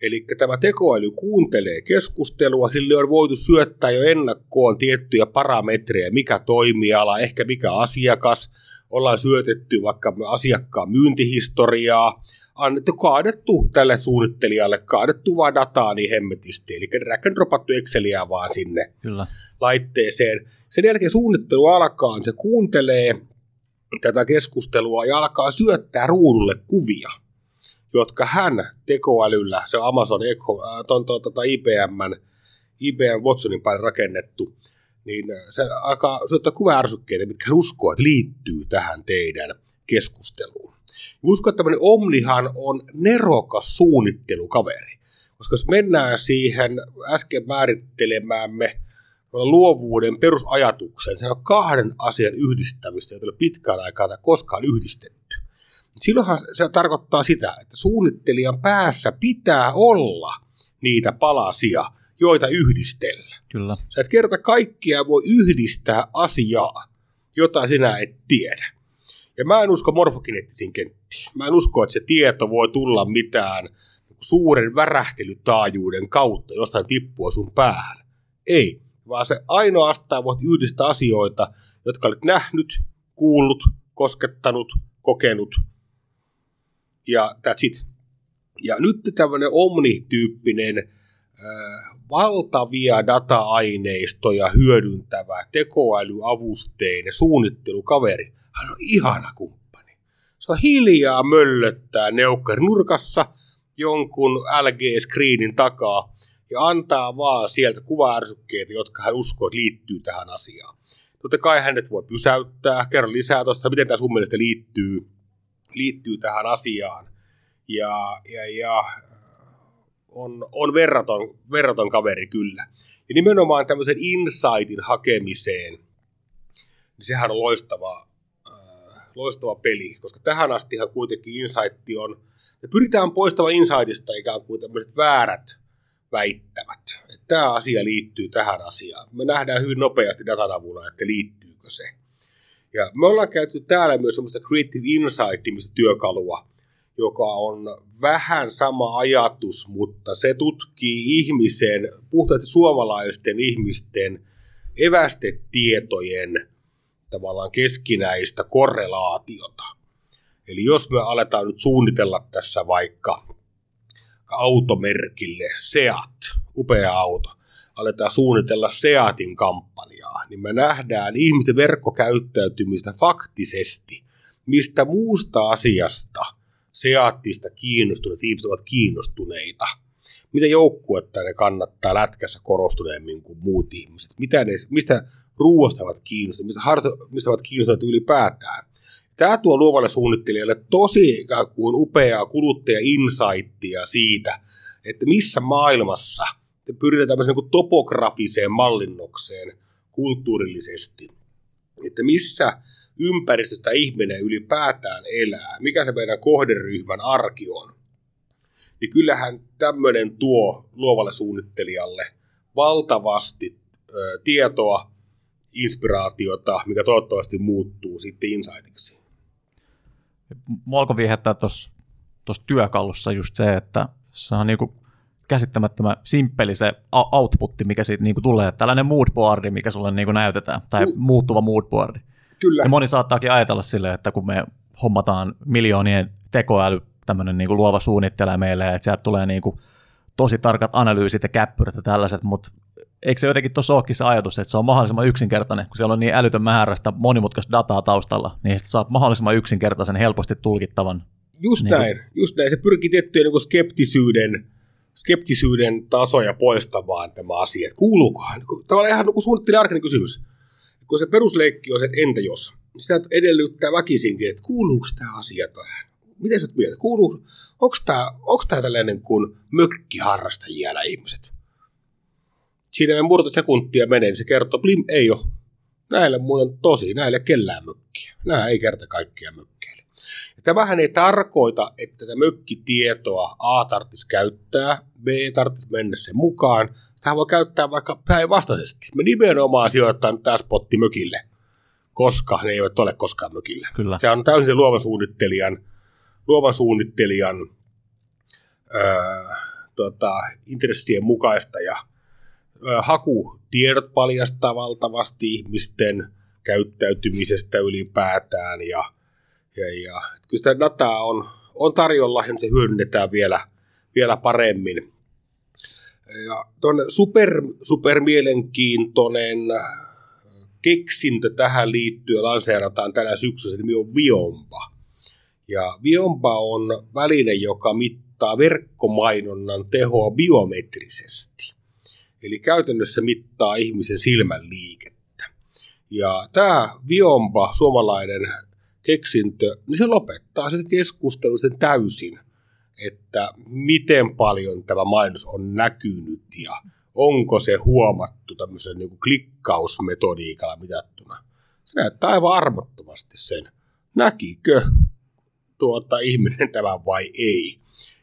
Eli tämä tekoäly kuuntelee keskustelua, sille on voitu syöttää jo ennakkoon tiettyjä parametreja, mikä toimiala, ehkä mikä asiakas, ollaan syötetty vaikka asiakkaan myyntihistoriaa, annettu, kaadettu tälle suunnittelijalle, kaadettu vaan dataa niin hemmetisti, eli drag and dropattu Exceliä vaan sinne Kyllä. laitteeseen. Sen jälkeen suunnittelu alkaa, se kuuntelee tätä keskustelua ja alkaa syöttää ruudulle kuvia, jotka hän tekoälyllä, se Amazon Echo, äh, ton, ton, ton, IBM, IBM Watsonin päälle rakennettu, niin se alkaa syöttää kuvaärsykkeitä, mitkä hän uskoo, että liittyy tähän teidän keskusteluun. Uskon, että tämmöinen Omnihan on nerokas suunnittelukaveri, koska jos mennään siihen äsken määrittelemäämme luovuuden perusajatukseen, se on kahden asian yhdistämistä, jota ei ole pitkään aikaa tai koskaan yhdistetty. Silloinhan se tarkoittaa sitä, että suunnittelijan päässä pitää olla niitä palasia, joita yhdistellä. Kyllä. Sä et kerta kaikkia voi yhdistää asiaa, jota sinä et tiedä. Ja mä en usko morfokineettisiin kenttiin. Mä en usko, että se tieto voi tulla mitään suuren värähtelytaajuuden kautta jostain tippua sun päähän. Ei, vaan se ainoastaan voit yhdistää asioita, jotka olet nähnyt, kuullut, koskettanut, kokenut. Ja that's it. Ja nyt tämmöinen omnityyppinen äh, valtavia data-aineistoja hyödyntävä tekoälyavusteinen suunnittelukaveri. Hän on ihana kumppani. Se on hiljaa möllöttää neukkari nurkassa jonkun LG-screenin takaa ja antaa vaan sieltä kuvaärsykkeitä, jotka hän uskoo, liittyy tähän asiaan. Totta kai hänet voi pysäyttää, kerro lisää tuosta, miten tämä sun mielestä liittyy, liittyy tähän asiaan. Ja, ja, ja on, on verraton, verraton kaveri kyllä. Ja nimenomaan tämmöisen insightin hakemiseen, niin sehän on loistava, äh, loistava peli, koska tähän astihan kuitenkin insight on, me pyritään poistamaan insightista ikään kuin tämmöiset väärät väittämät. Että tämä asia liittyy tähän asiaan. Me nähdään hyvin nopeasti datan avulla, että liittyykö se. Ja me ollaan käyty täällä myös semmoista Creative Insight-nimistä työkalua, joka on vähän sama ajatus, mutta se tutkii ihmisen, puhtaasti suomalaisten ihmisten evästetietojen tavallaan keskinäistä korrelaatiota. Eli jos me aletaan nyt suunnitella tässä vaikka automerkille Seat, upea auto, aletaan suunnitella Seatin kampanjaa, niin me nähdään ihmisten verkkokäyttäytymistä faktisesti, mistä muusta asiasta – Seattista kiinnostuneet ihmiset ovat kiinnostuneita. Mitä joukkuetta ne kannattaa lätkässä korostuneemmin kuin muut ihmiset? Mitä ne, mistä ruoasta ovat kiinnostuneet? Mistä, harto, mistä ovat kiinnostuneet ylipäätään? Tämä tuo luovalle suunnittelijalle tosi ikään kuin upeaa kuluttaja-insightia siitä, että missä maailmassa pyritään tämmöiseen niin topografiseen mallinnokseen kulttuurillisesti. Että missä ympäristöstä ihminen ylipäätään elää, mikä se meidän kohderyhmän arki on, niin kyllähän tämmöinen tuo luovalle suunnittelijalle valtavasti ö, tietoa, inspiraatiota, mikä toivottavasti muuttuu sitten insightiksi. Mua alkoi viehättää tuossa työkalussa just se, että se on niinku käsittämättömän simppeli se outputti, mikä siitä niinku tulee. Tällainen moodboardi, mikä sulle niinku näytetään, tai mm. muuttuva moodboardi. Kyllä. Ja moni saattaakin ajatella silleen, että kun me hommataan miljoonien tekoäly, tämmöinen niin kuin luova suunnittelee meille, että sieltä tulee niin kuin tosi tarkat analyysit ja käppyrät ja tällaiset, mutta eikö se jotenkin tuossa olekin se ajatus, että se on mahdollisimman yksinkertainen, kun siellä on niin älytön määrästä monimutkaista dataa taustalla, niin sitten saat mahdollisimman yksinkertaisen, helposti tulkittavan. Just niin näin, kuin... just näin. Se pyrkii tiettyjen niin skeptisyyden, skeptisyyden tasoja poistamaan tämä asia. Kuuluukohan? Tavallaan ihan niin suunnittelija arkinen kysymys kun se perusleikki on se, että entä jos, niin sitä edellyttää väkisinkin, että kuuluuko tämä asia tähän? Miten sä mietit? Kuuluu, onko tämä, onko tämä tällainen kuin mökkiharrastajia nämä ihmiset? Siinä me muutama sekuntia menee, niin se kertoo, blim, ei ole. Näille muuten tosi, näille kellään mökkiä. Nämä ei kerta kaikkia mökkeille. Tämähän ei tarkoita, että tätä mökkitietoa A tarvitsisi käyttää, B tarvitsisi mennä sen mukaan, sitä voi käyttää vaikka päinvastaisesti. Me nimenomaan sijoittaa tämä spotti mökille, koska ne eivät ole koskaan mökillä. Kyllä. Se on täysin luovan suunnittelijan, luovan suunnittelijan öö, tota, intressien mukaista ja öö, hakutiedot paljastaa valtavasti ihmisten käyttäytymisestä ylipäätään ja, ja, ja kyllä sitä dataa on, on tarjolla ja se hyödynnetään vielä, vielä paremmin. Ja super, super mielenkiintoinen keksintö tähän liittyen lanseerataan tänä syksyllä, se nimi on Viomba. Ja Viomba on väline, joka mittaa verkkomainonnan tehoa biometrisesti. Eli käytännössä mittaa ihmisen silmän liikettä. Ja tämä Viomba, suomalainen keksintö, niin se lopettaa sen keskustelun sen täysin – että miten paljon tämä mainos on näkynyt ja onko se huomattu tämmöisen niin klikkausmetodiikalla mitattuna. Se näyttää aivan armottomasti sen. Näkikö tuota ihminen tämän vai ei?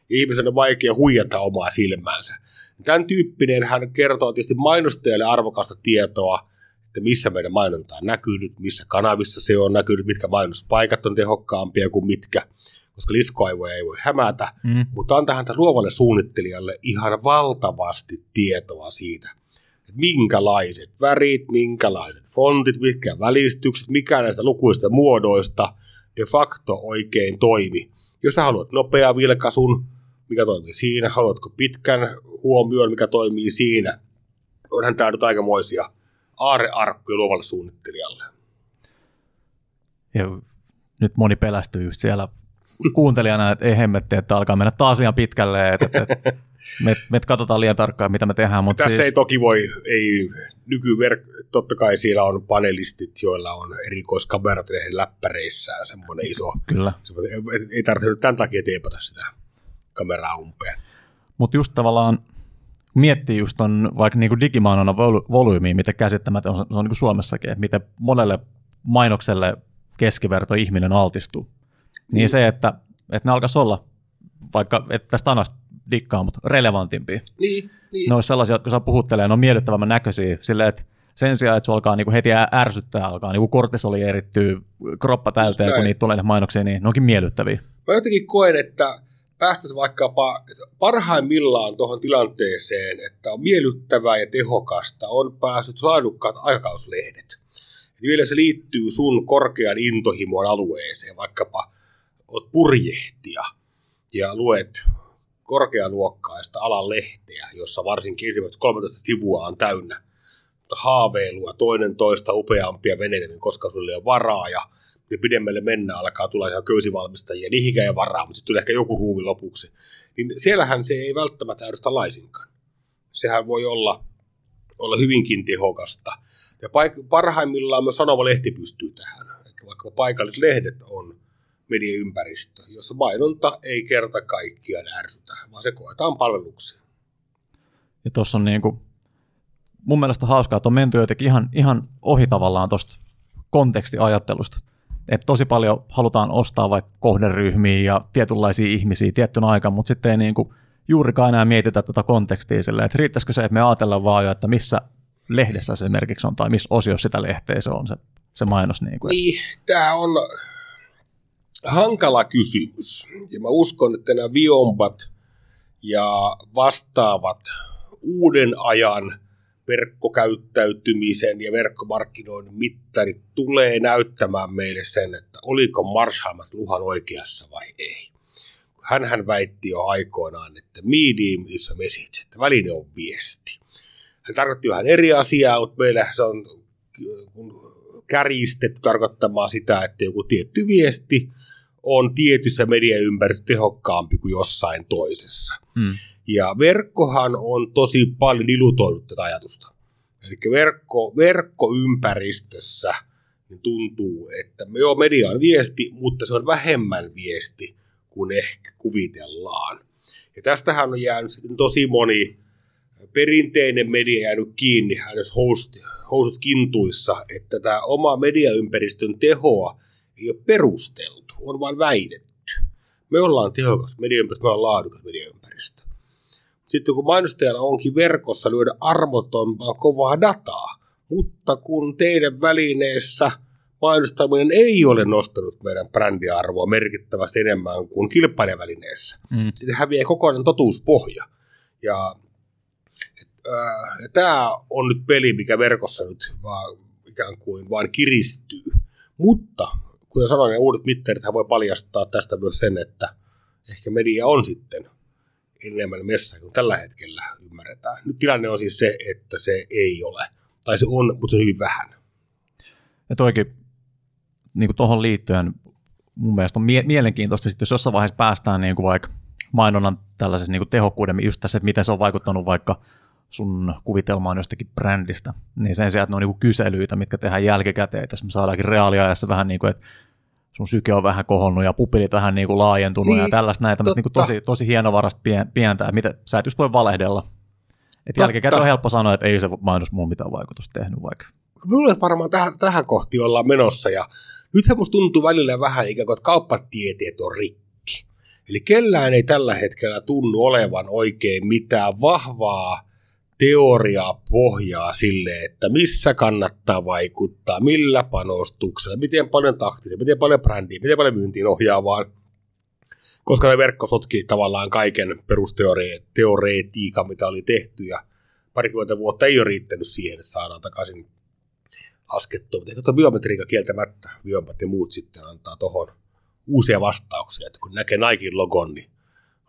Ihmisen on vaikea huijata omaa silmäänsä. Tämän tyyppinen hän kertoo tietysti mainostajalle arvokasta tietoa, että missä meidän mainonta on näkynyt, missä kanavissa se on näkynyt, mitkä mainospaikat on tehokkaampia kuin mitkä koska liskoaivoja ei voi hämätä, mm. mutta antaa häntä luovalle suunnittelijalle ihan valtavasti tietoa siitä, että minkälaiset värit, minkälaiset fontit, mitkä välistykset, mikä näistä lukuista muodoista de facto oikein toimi. Jos sä haluat nopea vilkaisun, mikä toimii siinä, haluatko pitkän huomioon, mikä toimii siinä, onhan tämä nyt aikamoisia aarearkkuja luovalle suunnittelijalle. Ja nyt moni pelästyy just siellä kuuntelijana, että ei hemmetti, että alkaa mennä taas liian pitkälle, että, että, (laughs) me, me katsotaan liian tarkkaan, mitä me tehdään. Mutta Tässä siis, ei toki voi, ei nykyverk, totta kai siellä on panelistit, joilla on erikoiskamerat näihin läppäreissään, semmoinen iso. Kyllä. Ei- Ei tarvitse tämän takia teepata sitä kameraa umpeen. Mutta just tavallaan miettii just ton vaikka niinku digimainonnan vol- volyymiä, mitä käsittämätön on, se on niinku Suomessakin, että miten monelle mainokselle keskiverto ihminen altistuu. Niin se, että, että ne alkaisi olla, vaikka että tästä anasta dikkaa, mutta relevantimpia. Niin, niin. Ne olisi sellaisia, jotka saa puhuttelee, ne on miellyttävämmän näköisiä, silleen, että sen sijaan, että se alkaa niinku heti ärsyttää, alkaa niinku kortisoli erittyy, kroppa täyteen, kun niitä tulee mainoksia, niin ne onkin miellyttäviä. Mä jotenkin koen, että päästäisiin vaikkapa parhaimmillaan tuohon tilanteeseen, että on miellyttävää ja tehokasta, on päässyt laadukkaat aikakauslehdet. Et vielä se liittyy sun korkean intohimon alueeseen, vaikkapa oot purjehtija ja luet korkealuokkaista alan lehteä, jossa varsinkin ensimmäiset 13 sivua on täynnä haaveilua, toinen toista upeampia veneitä, koska sulle ole varaa ja ja pidemmälle mennään, alkaa tulla ihan köysivalmistajia, niihinkään ei varaa, mutta sitten tulee ehkä joku ruuvi lopuksi. Niin siellähän se ei välttämättä edusta laisinkaan. Sehän voi olla, olla hyvinkin tehokasta. Ja paik- parhaimmillaan myös Sanoma-lehti pystyy tähän. Eli vaikka paikallislehdet on mediaympäristö, jossa mainonta ei kerta kaikkiaan ärsytä, vaan se koetaan palveluksi. Ja tuossa on niinku, mun mielestä hauskaa, että on menty jotenkin ihan, ihan ohi tavallaan tuosta kontekstiajattelusta. Että tosi paljon halutaan ostaa vaikka kohderyhmiä ja tietynlaisia ihmisiä tiettyn aikaan, mutta sitten ei niinku juurikaan enää mietitä tätä kontekstia silleen, että riittäisikö se, että me ajatellaan vaan jo, että missä lehdessä se esimerkiksi on tai missä osiossa sitä lehteä se on se, se mainos. Niinku. Niin, tämä on hankala kysymys. Ja mä uskon, että nämä viombat ja vastaavat uuden ajan verkkokäyttäytymisen ja verkkomarkkinoinnin mittarit tulee näyttämään meille sen, että oliko Marshall Luhan oikeassa vai ei. Hänhän väitti jo aikoinaan, että medium is a message, että väline on viesti. Hän tarkoitti vähän eri asiaa, mutta meillä se on kärjistetty tarkoittamaan sitä, että joku tietty viesti on tietyssä mediaympäristössä tehokkaampi kuin jossain toisessa. Mm. Ja verkkohan on tosi paljon dilutoinut tätä ajatusta. Eli verkko, verkkoympäristössä niin tuntuu, että me on viesti, mutta se on vähemmän viesti kuin ehkä kuvitellaan. Ja tästähän on jäänyt tosi moni perinteinen media jäänyt kiinni hänes host, housut kintuissa, että tämä oma mediaympäristön tehoa ei ole perusteltu, on vain väitetty. Me ollaan tehokas mediaympäristö, me ollaan laadukas mediaympäristö. Sitten kun mainostajalla onkin verkossa lyödä armotonta kovaa dataa, mutta kun teidän välineessä mainostaminen ei ole nostanut meidän brändiarvoa merkittävästi enemmän kuin kilpailijavälineessä, Mm. sitten häviää kokonaan totuuspohja. Ja, et, ää, ja tämä on nyt peli, mikä verkossa nyt vaan, ikään kuin vaan kiristyy. Mutta kuten sanoin, ne uudet mittarit voi paljastaa tästä myös sen, että ehkä media on sitten enemmän messa kuin tällä hetkellä ymmärretään. Nyt tilanne on siis se, että se ei ole. Tai se on, mutta se on hyvin vähän. Ja toikin niin tuohon liittyen mun mielestä on mie- mielenkiintoista, sit jos jossain vaiheessa päästään niin kuin vaikka mainonnan tällaisessa niin kuin tehokkuuden, just tässä, että miten se on vaikuttanut vaikka sun kuvitelmaan jostakin brändistä, niin sen sijaan, että ne on niin kuin kyselyitä, mitkä tehdään jälkikäteen, että me saadaankin reaaliajassa vähän niin kuin, että sun syke on vähän kohonnut ja pupilit vähän niin kuin laajentunut niin, ja tällaista näin, tämmöistä niin tosi, tosi hienovarasta pien- pientä, ja mitä, sä et just voi valehdella. Et jälkikäteen on helppo sanoa, että ei se mainos muun mitään vaikutusta tehnyt vaikka. Minulle varmaan tähän, tähän kohti ollaan menossa ja nythän musta tuntuu välillä vähän ikään kuin, että kauppatieteet on rikki. Eli kellään ei tällä hetkellä tunnu olevan oikein mitään vahvaa teoriaa pohjaa sille, että missä kannattaa vaikuttaa, millä panostuksella, miten paljon taktisia, miten paljon brändiä, miten paljon myyntiin ohjaavaan. Koska ne verkko sotki tavallaan kaiken perusteoreetiikan, mitä oli tehty ja parikymmentä vuotta ei ole riittänyt siihen, että saadaan takaisin laskettua. Mutta tuo biometriikka kieltämättä, biomat ja muut sitten antaa tuohon uusia vastauksia. Että kun näkee Nikein logon, niin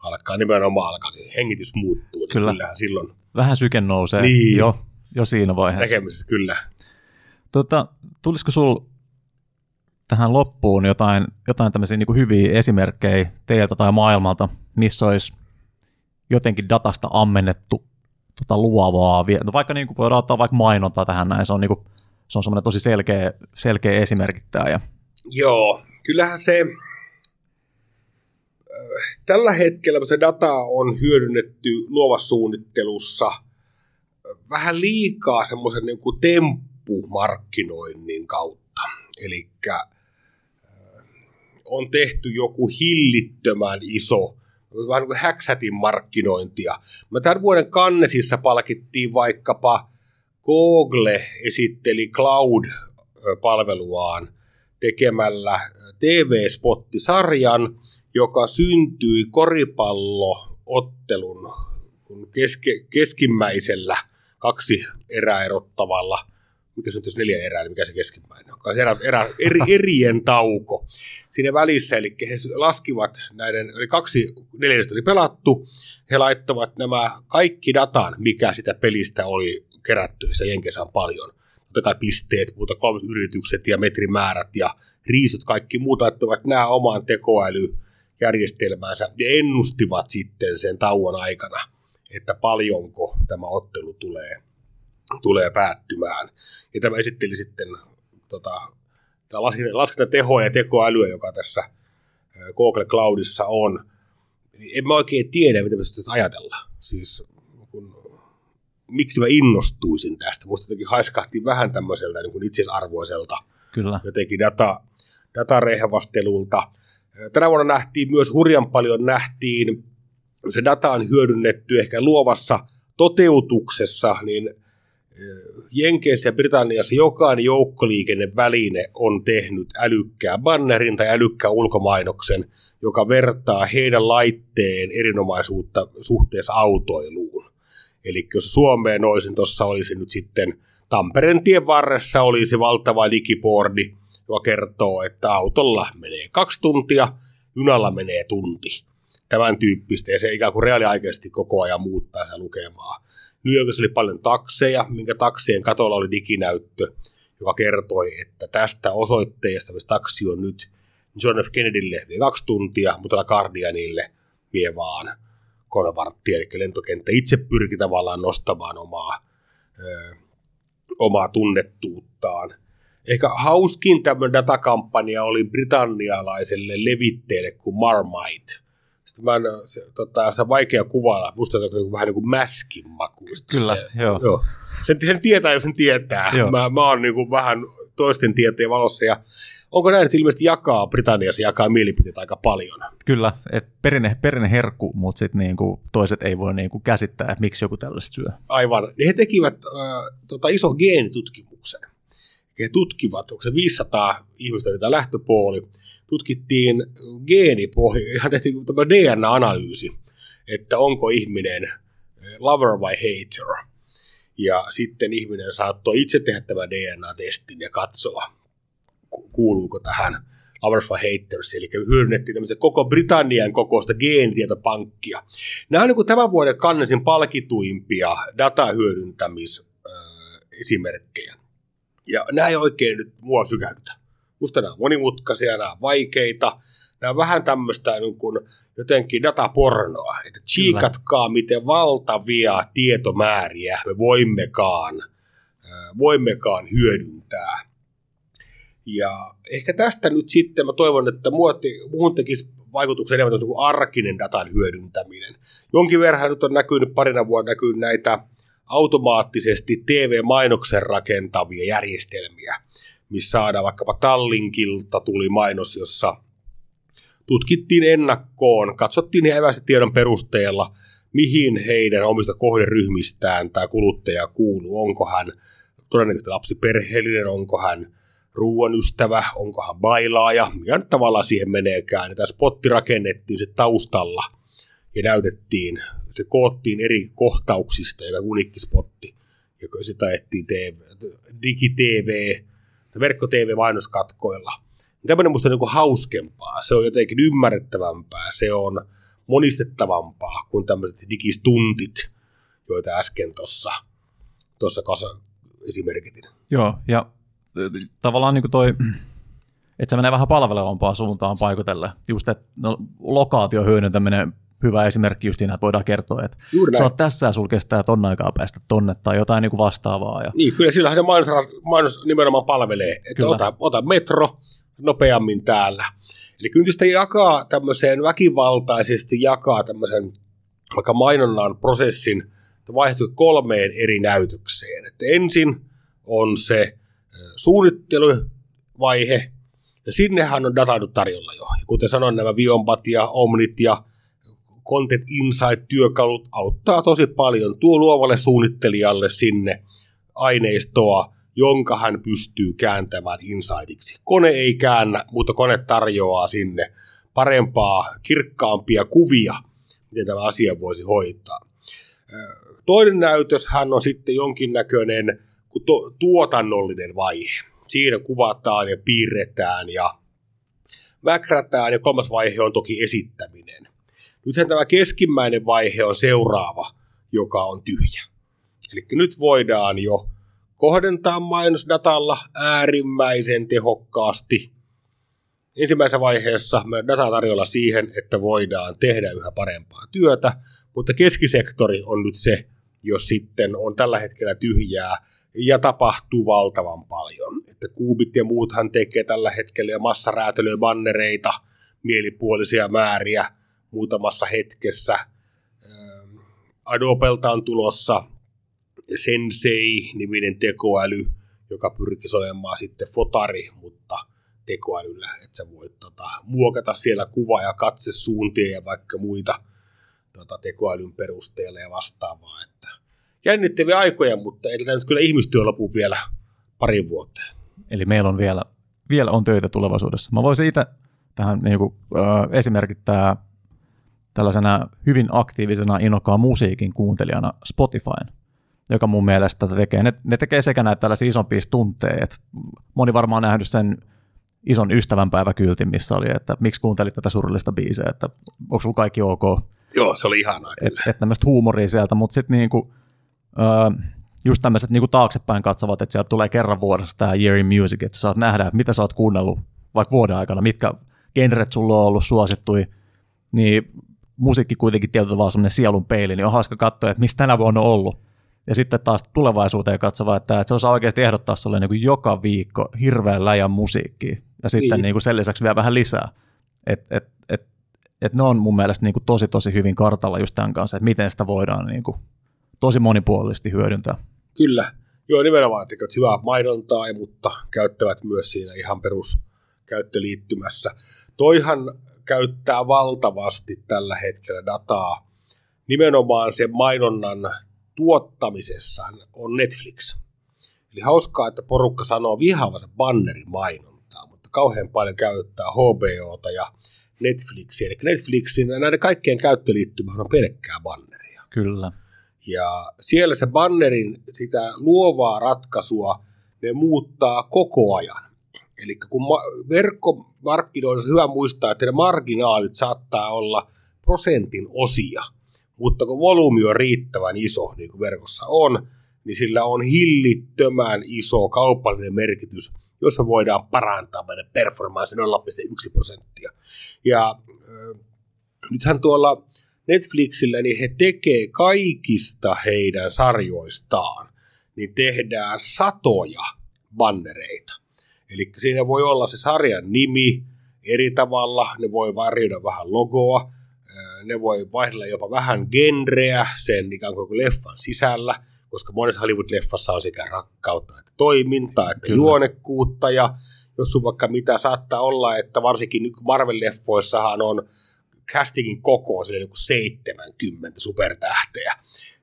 alkaa nimenomaan alkaa, niin hengitys muuttuu. Niin Kyllä. Kyllähän silloin Vähän syke nousee Niin. jo, jo siinä vaiheessa. näkemisessä kyllä. Tota, tulisiko sul tähän loppuun jotain, jotain tämmöisiä niin hyviä esimerkkejä teiltä tai maailmalta, missä olisi jotenkin datasta ammennettu tota, luovaa, no vaikka niin kuin voidaan ottaa vaikka mainontaa tähän näin, se on, niin kuin, se on semmoinen tosi selkeä, selkeä esimerkittäjä. Joo, kyllähän se, tällä hetkellä se data on hyödynnetty luovassa suunnittelussa vähän liikaa semmoisen niin kuin temppumarkkinoinnin kautta. Eli on tehty joku hillittömän iso vähän niin kuin häksätin markkinointia. Mä tämän vuoden kannesissa palkittiin vaikkapa Google esitteli Cloud-palveluaan tekemällä TV-spottisarjan, joka syntyi koripalloottelun keske, keskimmäisellä kaksi erää erottavalla mikä se on, jos neljä erää, niin mikä se keskimmäinen on, erä, erä, eri, (laughs) erien tauko siinä välissä, eli he laskivat näiden, eli kaksi neljästä oli pelattu, he laittavat nämä kaikki datan, mikä sitä pelistä oli kerätty, se Jenkeissä on paljon, totta kai pisteet, muuta kolme yritykset ja metrimäärät ja riisut, kaikki muut laittavat nämä omaan tekoälyjärjestelmäänsä ja ennustivat sitten sen tauon aikana, että paljonko tämä ottelu tulee, tulee päättymään. Ja tämä esitteli sitten tota, laskentatehoa ja tekoälyä, joka tässä Google Cloudissa on. En mä oikein tiedä, mitä me sitä ajatella. Siis kun, miksi mä innostuisin tästä. Musta jotenkin haiskahti vähän tämmöiseltä niin kuin itsesarvoiselta Kyllä. jotenkin data, datarehvastelulta. Tänä vuonna nähtiin myös hurjan paljon nähtiin, se data on hyödynnetty ehkä luovassa toteutuksessa, niin Jenkeissä ja Britanniassa jokainen joukkoliikenneväline on tehnyt älykkää bannerin tai älykkää ulkomainoksen, joka vertaa heidän laitteen erinomaisuutta suhteessa autoiluun. Eli jos Suomeen noisin tuossa olisi nyt sitten Tampereen tien varressa olisi valtava digiboardi, joka kertoo, että autolla menee kaksi tuntia, junalla menee tunti. Tämän tyyppistä, ja se ikään kuin reaaliaikaisesti koko ajan muuttaa sitä lukemaa. New Yorkissa oli paljon takseja, minkä taksien katolla oli diginäyttö, joka kertoi, että tästä osoitteesta, missä taksi on nyt, John F. Kennedylle vie kaksi tuntia, mutta Guardianille vie vaan kolme varttia, eli lentokenttä itse pyrki tavallaan nostamaan omaa, ö, omaa tunnettuuttaan. Ehkä hauskin tämmöinen datakampanja oli britannialaiselle levitteelle kuin Marmite – sitten mä en, se, tota, se on vaikea kuvailla, musta on vähän niin kuin mäskin makuista. Kyllä, se, joo. joo. Sen, sen tietää, jos sen tietää. Joo. Mä, mä oon niin kuin vähän toisten tieteen valossa ja onko näin, että se ilmeisesti jakaa, Britanniassa jakaa mielipiteitä aika paljon. Kyllä, että perinne, perinne herkku, mutta sitten niinku toiset ei voi niinku käsittää, että miksi joku tällaista syö. Aivan. He tekivät äh, tota, iso geenitutkimuksen. He tutkivat, onko se 500 ihmistä oli tämä lähtöpuoli, tutkittiin geenipohja, ihan tehtiin DNA-analyysi, että onko ihminen lover vai hater. Ja sitten ihminen saattoi itse tehdä tämän DNA-testin ja katsoa, kuuluuko tähän lovers vai haters, eli hyödynnettiin tämmöistä koko Britannian kokoista geenitietopankkia. Nämä on niin tämän vuoden kannesin palkituimpia datahyödyntämisesimerkkejä. Ja nämä ei oikein nyt mua sykähdytä. Musta nämä on monimutkaisia, nämä on vaikeita, nämä on vähän tämmöistä niin kuin jotenkin datapornoa, että chiikatkaa, miten valtavia tietomääriä me voimmekaan, voimmekaan hyödyntää. Ja ehkä tästä nyt sitten mä toivon, että muuhun tekisi vaikutuksen enemmän kuin arkinen datan hyödyntäminen. Jonkin verran nyt on näkynyt, parina vuonna näkynyt näitä automaattisesti TV-mainoksen rakentavia järjestelmiä, missä saadaan vaikkapa Tallinkilta tuli mainos, jossa tutkittiin ennakkoon, katsottiin ihan evästä tiedon perusteella, mihin heidän omista kohderyhmistään tämä kuluttaja kuuluu. Onko hän todennäköisesti lapsiperheellinen, onko hän ruoan ystävä, onko hän bailaaja, mikä nyt tavallaan siihen meneekään. Ja tämä spotti rakennettiin se taustalla ja näytettiin, se koottiin eri kohtauksista, joka unikki spotti, joka sitä ajettiin TV, digi-TV, verkko-TV-mainoskatkoilla. Tämmöinen musta on niin hauskempaa, se on jotenkin ymmärrettävämpää, se on monistettavampaa kuin tämmöiset digistuntit, joita äsken tuossa tossa esimerkitin. Joo, ja tavallaan niin kuin toi, että se menee vähän palvelevampaan suuntaan paikotelle. Just, että no, lokaatio hyödyntäminen hyvä esimerkki just siinä, että voidaan kertoa, että Juuri sä oot tässä ja sulla kestää ton aikaa päästä tonne tai jotain niin kuin vastaavaa. Ja... Niin, kyllä sillähän se mainos, mainos nimenomaan palvelee, että ota, ota metro nopeammin täällä. Eli kyllä sitä jakaa tämmöiseen väkivaltaisesti jakaa tämmöisen vaikka mainonnan prosessin vaihtui kolmeen eri näytökseen. Että ensin on se suunnitteluvaihe, ja sinnehän on data tarjolla jo. Ja kuten sanoin, nämä Viombat ja Omnit ja Content Insight-työkalut auttaa tosi paljon. Tuo luovalle suunnittelijalle sinne aineistoa, jonka hän pystyy kääntämään insightiksi. Kone ei käännä, mutta kone tarjoaa sinne parempaa, kirkkaampia kuvia, miten tämä asia voisi hoitaa. Toinen näytös hän on sitten jonkinnäköinen tuotannollinen vaihe. Siinä kuvataan ja piirretään ja väkrätään ja kolmas vaihe on toki esittäminen. Nythän tämä keskimmäinen vaihe on seuraava, joka on tyhjä. Eli nyt voidaan jo kohdentaa mainosdatalla äärimmäisen tehokkaasti. Ensimmäisessä vaiheessa me data tarjolla siihen, että voidaan tehdä yhä parempaa työtä, mutta keskisektori on nyt se, jos sitten on tällä hetkellä tyhjää ja tapahtuu valtavan paljon. Että kuubit ja muuthan tekee tällä hetkellä massaräätelyä bannereita, mielipuolisia määriä muutamassa hetkessä. Adobelta on tulossa Sensei-niminen tekoäly, joka pyrkisi olemaan sitten fotari, mutta tekoälyllä, että sä voit tota, muokata siellä kuva- ja katsesuuntia ja vaikka muita tota, tekoälyn perusteella ja vastaavaa. Että jännittäviä aikoja, mutta ei nyt kyllä ihmistyö lopu vielä pari vuotta. Eli meillä on vielä, vielä on töitä tulevaisuudessa. Mä voisin itse tähän niin kuin, äh, esimerkittää tällaisena hyvin aktiivisena innokkaan musiikin kuuntelijana Spotifyn joka mun mielestä tekee. Ne, ne tekee sekä näitä tällaisia isompia tunteja, että moni varmaan nähnyt sen ison ystävänpäiväkyltin, missä oli, että miksi kuuntelit tätä surullista biisiä, että onko sulla kaikki ok. Joo, se oli ihanaa kyllä. Että et tämmöistä huumoria sieltä, mutta sitten niinku, uh, just tämmöiset niinku taaksepäin katsovat, että sieltä tulee kerran vuodessa tämä Year in Music, että sä saat nähdä, että mitä sä oot kuunnellut vaikka vuoden aikana, mitkä genret sulla on ollut suosittui, niin musiikki kuitenkin tietyllä tavalla semmoinen sielun peili, niin on hauska katsoa, että mistä tänä vuonna on ollut ja sitten taas tulevaisuuteen katsova, että, että se osaa oikeasti ehdottaa sulle niin kuin joka viikko hirveän läjän musiikkia. Ja sitten niin. Niin kuin sen lisäksi vielä vähän lisää. Et, et, et, et ne on mun mielestä niin kuin tosi tosi hyvin kartalla just tämän kanssa, että miten sitä voidaan niin kuin tosi monipuolisesti hyödyntää. Kyllä. Joo, nimenomaan tekevät hyvää mainontaa, mutta käyttävät myös siinä ihan peruskäyttöliittymässä. Toihan käyttää valtavasti tällä hetkellä dataa nimenomaan sen mainonnan tuottamisessa on Netflix. Eli hauskaa, että porukka sanoo vihaavansa bannerin mainontaa, mutta kauhean paljon käyttää HBOta ja Netflixiä. Eli Netflixin ja näiden kaikkien käyttöliittymä on pelkkää banneria. Kyllä. Ja siellä se bannerin sitä luovaa ratkaisua ne muuttaa koko ajan. Eli kun ma- verkkomarkkinoilla on hyvä muistaa, että ne marginaalit saattaa olla prosentin osia – mutta kun volyymi on riittävän iso, niin kuin verkossa on, niin sillä on hillittömän iso kaupallinen merkitys, jossa voidaan parantaa meidän performanssi 0,1 prosenttia. Ja äh, nythän tuolla Netflixillä, niin he tekee kaikista heidän sarjoistaan, niin tehdään satoja bannereita. Eli siinä voi olla se sarjan nimi eri tavalla, ne voi varjoida vähän logoa, ne voi vaihdella jopa vähän genreä sen ikään kuin leffan sisällä, koska monessa Hollywood-leffassa on sekä rakkautta että toimintaa, että Kyllä. juonekuutta, ja jos sun vaikka mitä saattaa olla, että varsinkin Marvel-leffoissahan on castingin koko sille niin 70 supertähteä,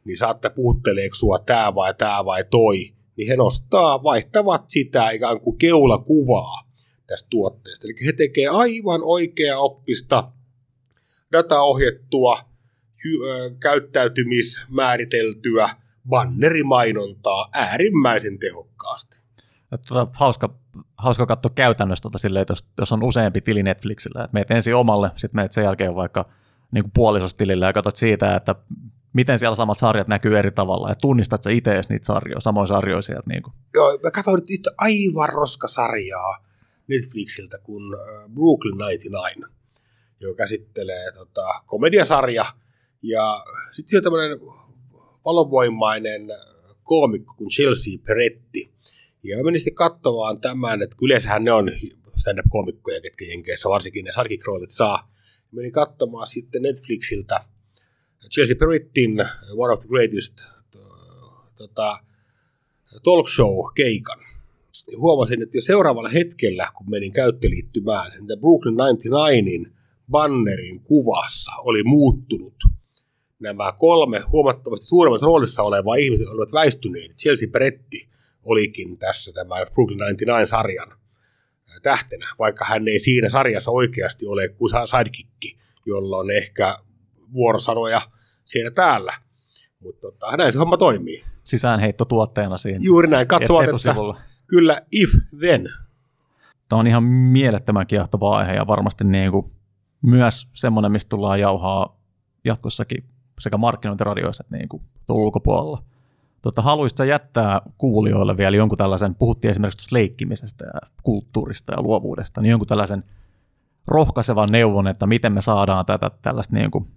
niin saatte puhutteleeko sua tämä vai tämä vai toi, niin he nostaa, vaihtavat sitä ikään kuin keulakuvaa tästä tuotteesta. Eli he tekee aivan oikea oppista dataohjettua, käyttäytymismääriteltyä bannerimainontaa äärimmäisen tehokkaasti. Tuota, hauska, hauska katsoa käytännössä tuota silleen, että jos, jos on useampi tili Netflixillä, että meet ensin omalle, sitten meet sen jälkeen vaikka niin puolisostilille ja katsot siitä, että miten siellä samat sarjat näkyy eri tavalla, ja tunnistat sä itse niitä sarjoja, samoin sarjoja sieltä. Niin kuin. Joo, mä katsoin nyt aivan roskasarjaa Netflixiltä kuin äh, Brooklyn 99, joka käsittelee tota, komediasarja. Ja sitten siellä tämmöinen valovoimainen koomikko kuin Chelsea Peretti. Ja mä menin sitten katsomaan tämän, että yleensähän ne on stand-up-koomikkoja, ketkä Jenkeissä varsinkin ne sarkikroolit saa. Menin katsomaan sitten Netflixiltä Chelsea Perettin One of the Greatest tota, talk show-keikan. Huomasin, että jo seuraavalla hetkellä, kun menin käyttöliittymään, niin Brooklyn 99in bannerin kuvassa oli muuttunut nämä kolme huomattavasti suuremmassa roolissa olevaa ihmisiä olivat väistyneet. Chelsea Peretti olikin tässä tämä Brooklyn 99-sarjan tähtenä, vaikka hän ei siinä sarjassa oikeasti ole kuin sidekick, jolla on ehkä vuorosanoja siinä täällä. Mutta tota, näin se homma toimii. Sisäänheitto tuotteena siinä. Juuri näin, katsovat, että kyllä if then. Tämä on ihan mielettömän kiehtova aihe ja varmasti niin kuin myös semmoinen, mistä tullaan jauhaa jatkossakin sekä markkinointiradioissa että niin kuin ulkopuolella. Tota, haluaisitko jättää kuulijoille vielä jonkun tällaisen, puhuttiin esimerkiksi leikkimisestä ja kulttuurista ja luovuudesta, niin jonkun tällaisen rohkaisevan neuvon, että miten me saadaan tätä tällaista, niin kuin,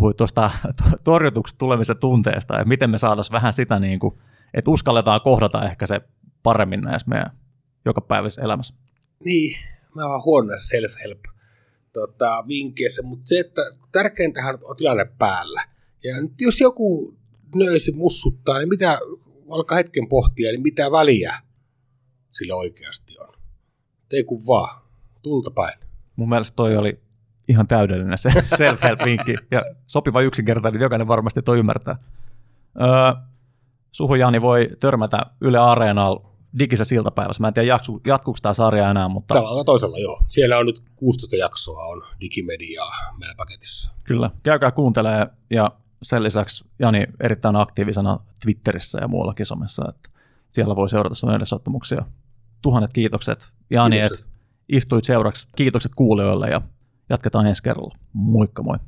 puhuit tuosta (laughs) torjutuksi tulemisen tunteesta, että miten me saataisiin vähän sitä, niin kuin, että uskalletaan kohdata ehkä se paremmin näissä meidän jokapäiväisessä elämässä. Niin, mä oon huono self-help tota, vinkkeissä, mutta se, että tärkeintähän on tilanne päällä. Ja nyt jos joku nöisi mussuttaa, niin mitä, alkaa hetken pohtia, niin mitä väliä sillä oikeasti on. Tee kun vaan, tulta päin. Mun mielestä toi oli ihan täydellinen se (laughs) self-help-vinkki ja sopiva yksinkertainen, niin jokainen varmasti toi ymmärtää. Öö, Suhu Jani voi törmätä Yle Areenalla digisessä iltapäivässä. Mä en tiedä, jaksu, jatkuuko tämä sarja enää, mutta... Tavallaan toisella, joo. Siellä on nyt 16 jaksoa on digimediaa meidän paketissa. Kyllä, käykää kuuntelee ja sen lisäksi Jani erittäin aktiivisena Twitterissä ja muuallakin somessa, että siellä voi seurata sun edesottamuksia. Tuhannet kiitokset Jani, että istuit seuraksi. Kiitokset kuulijoille ja jatketaan ensi kerralla. Moikka moi!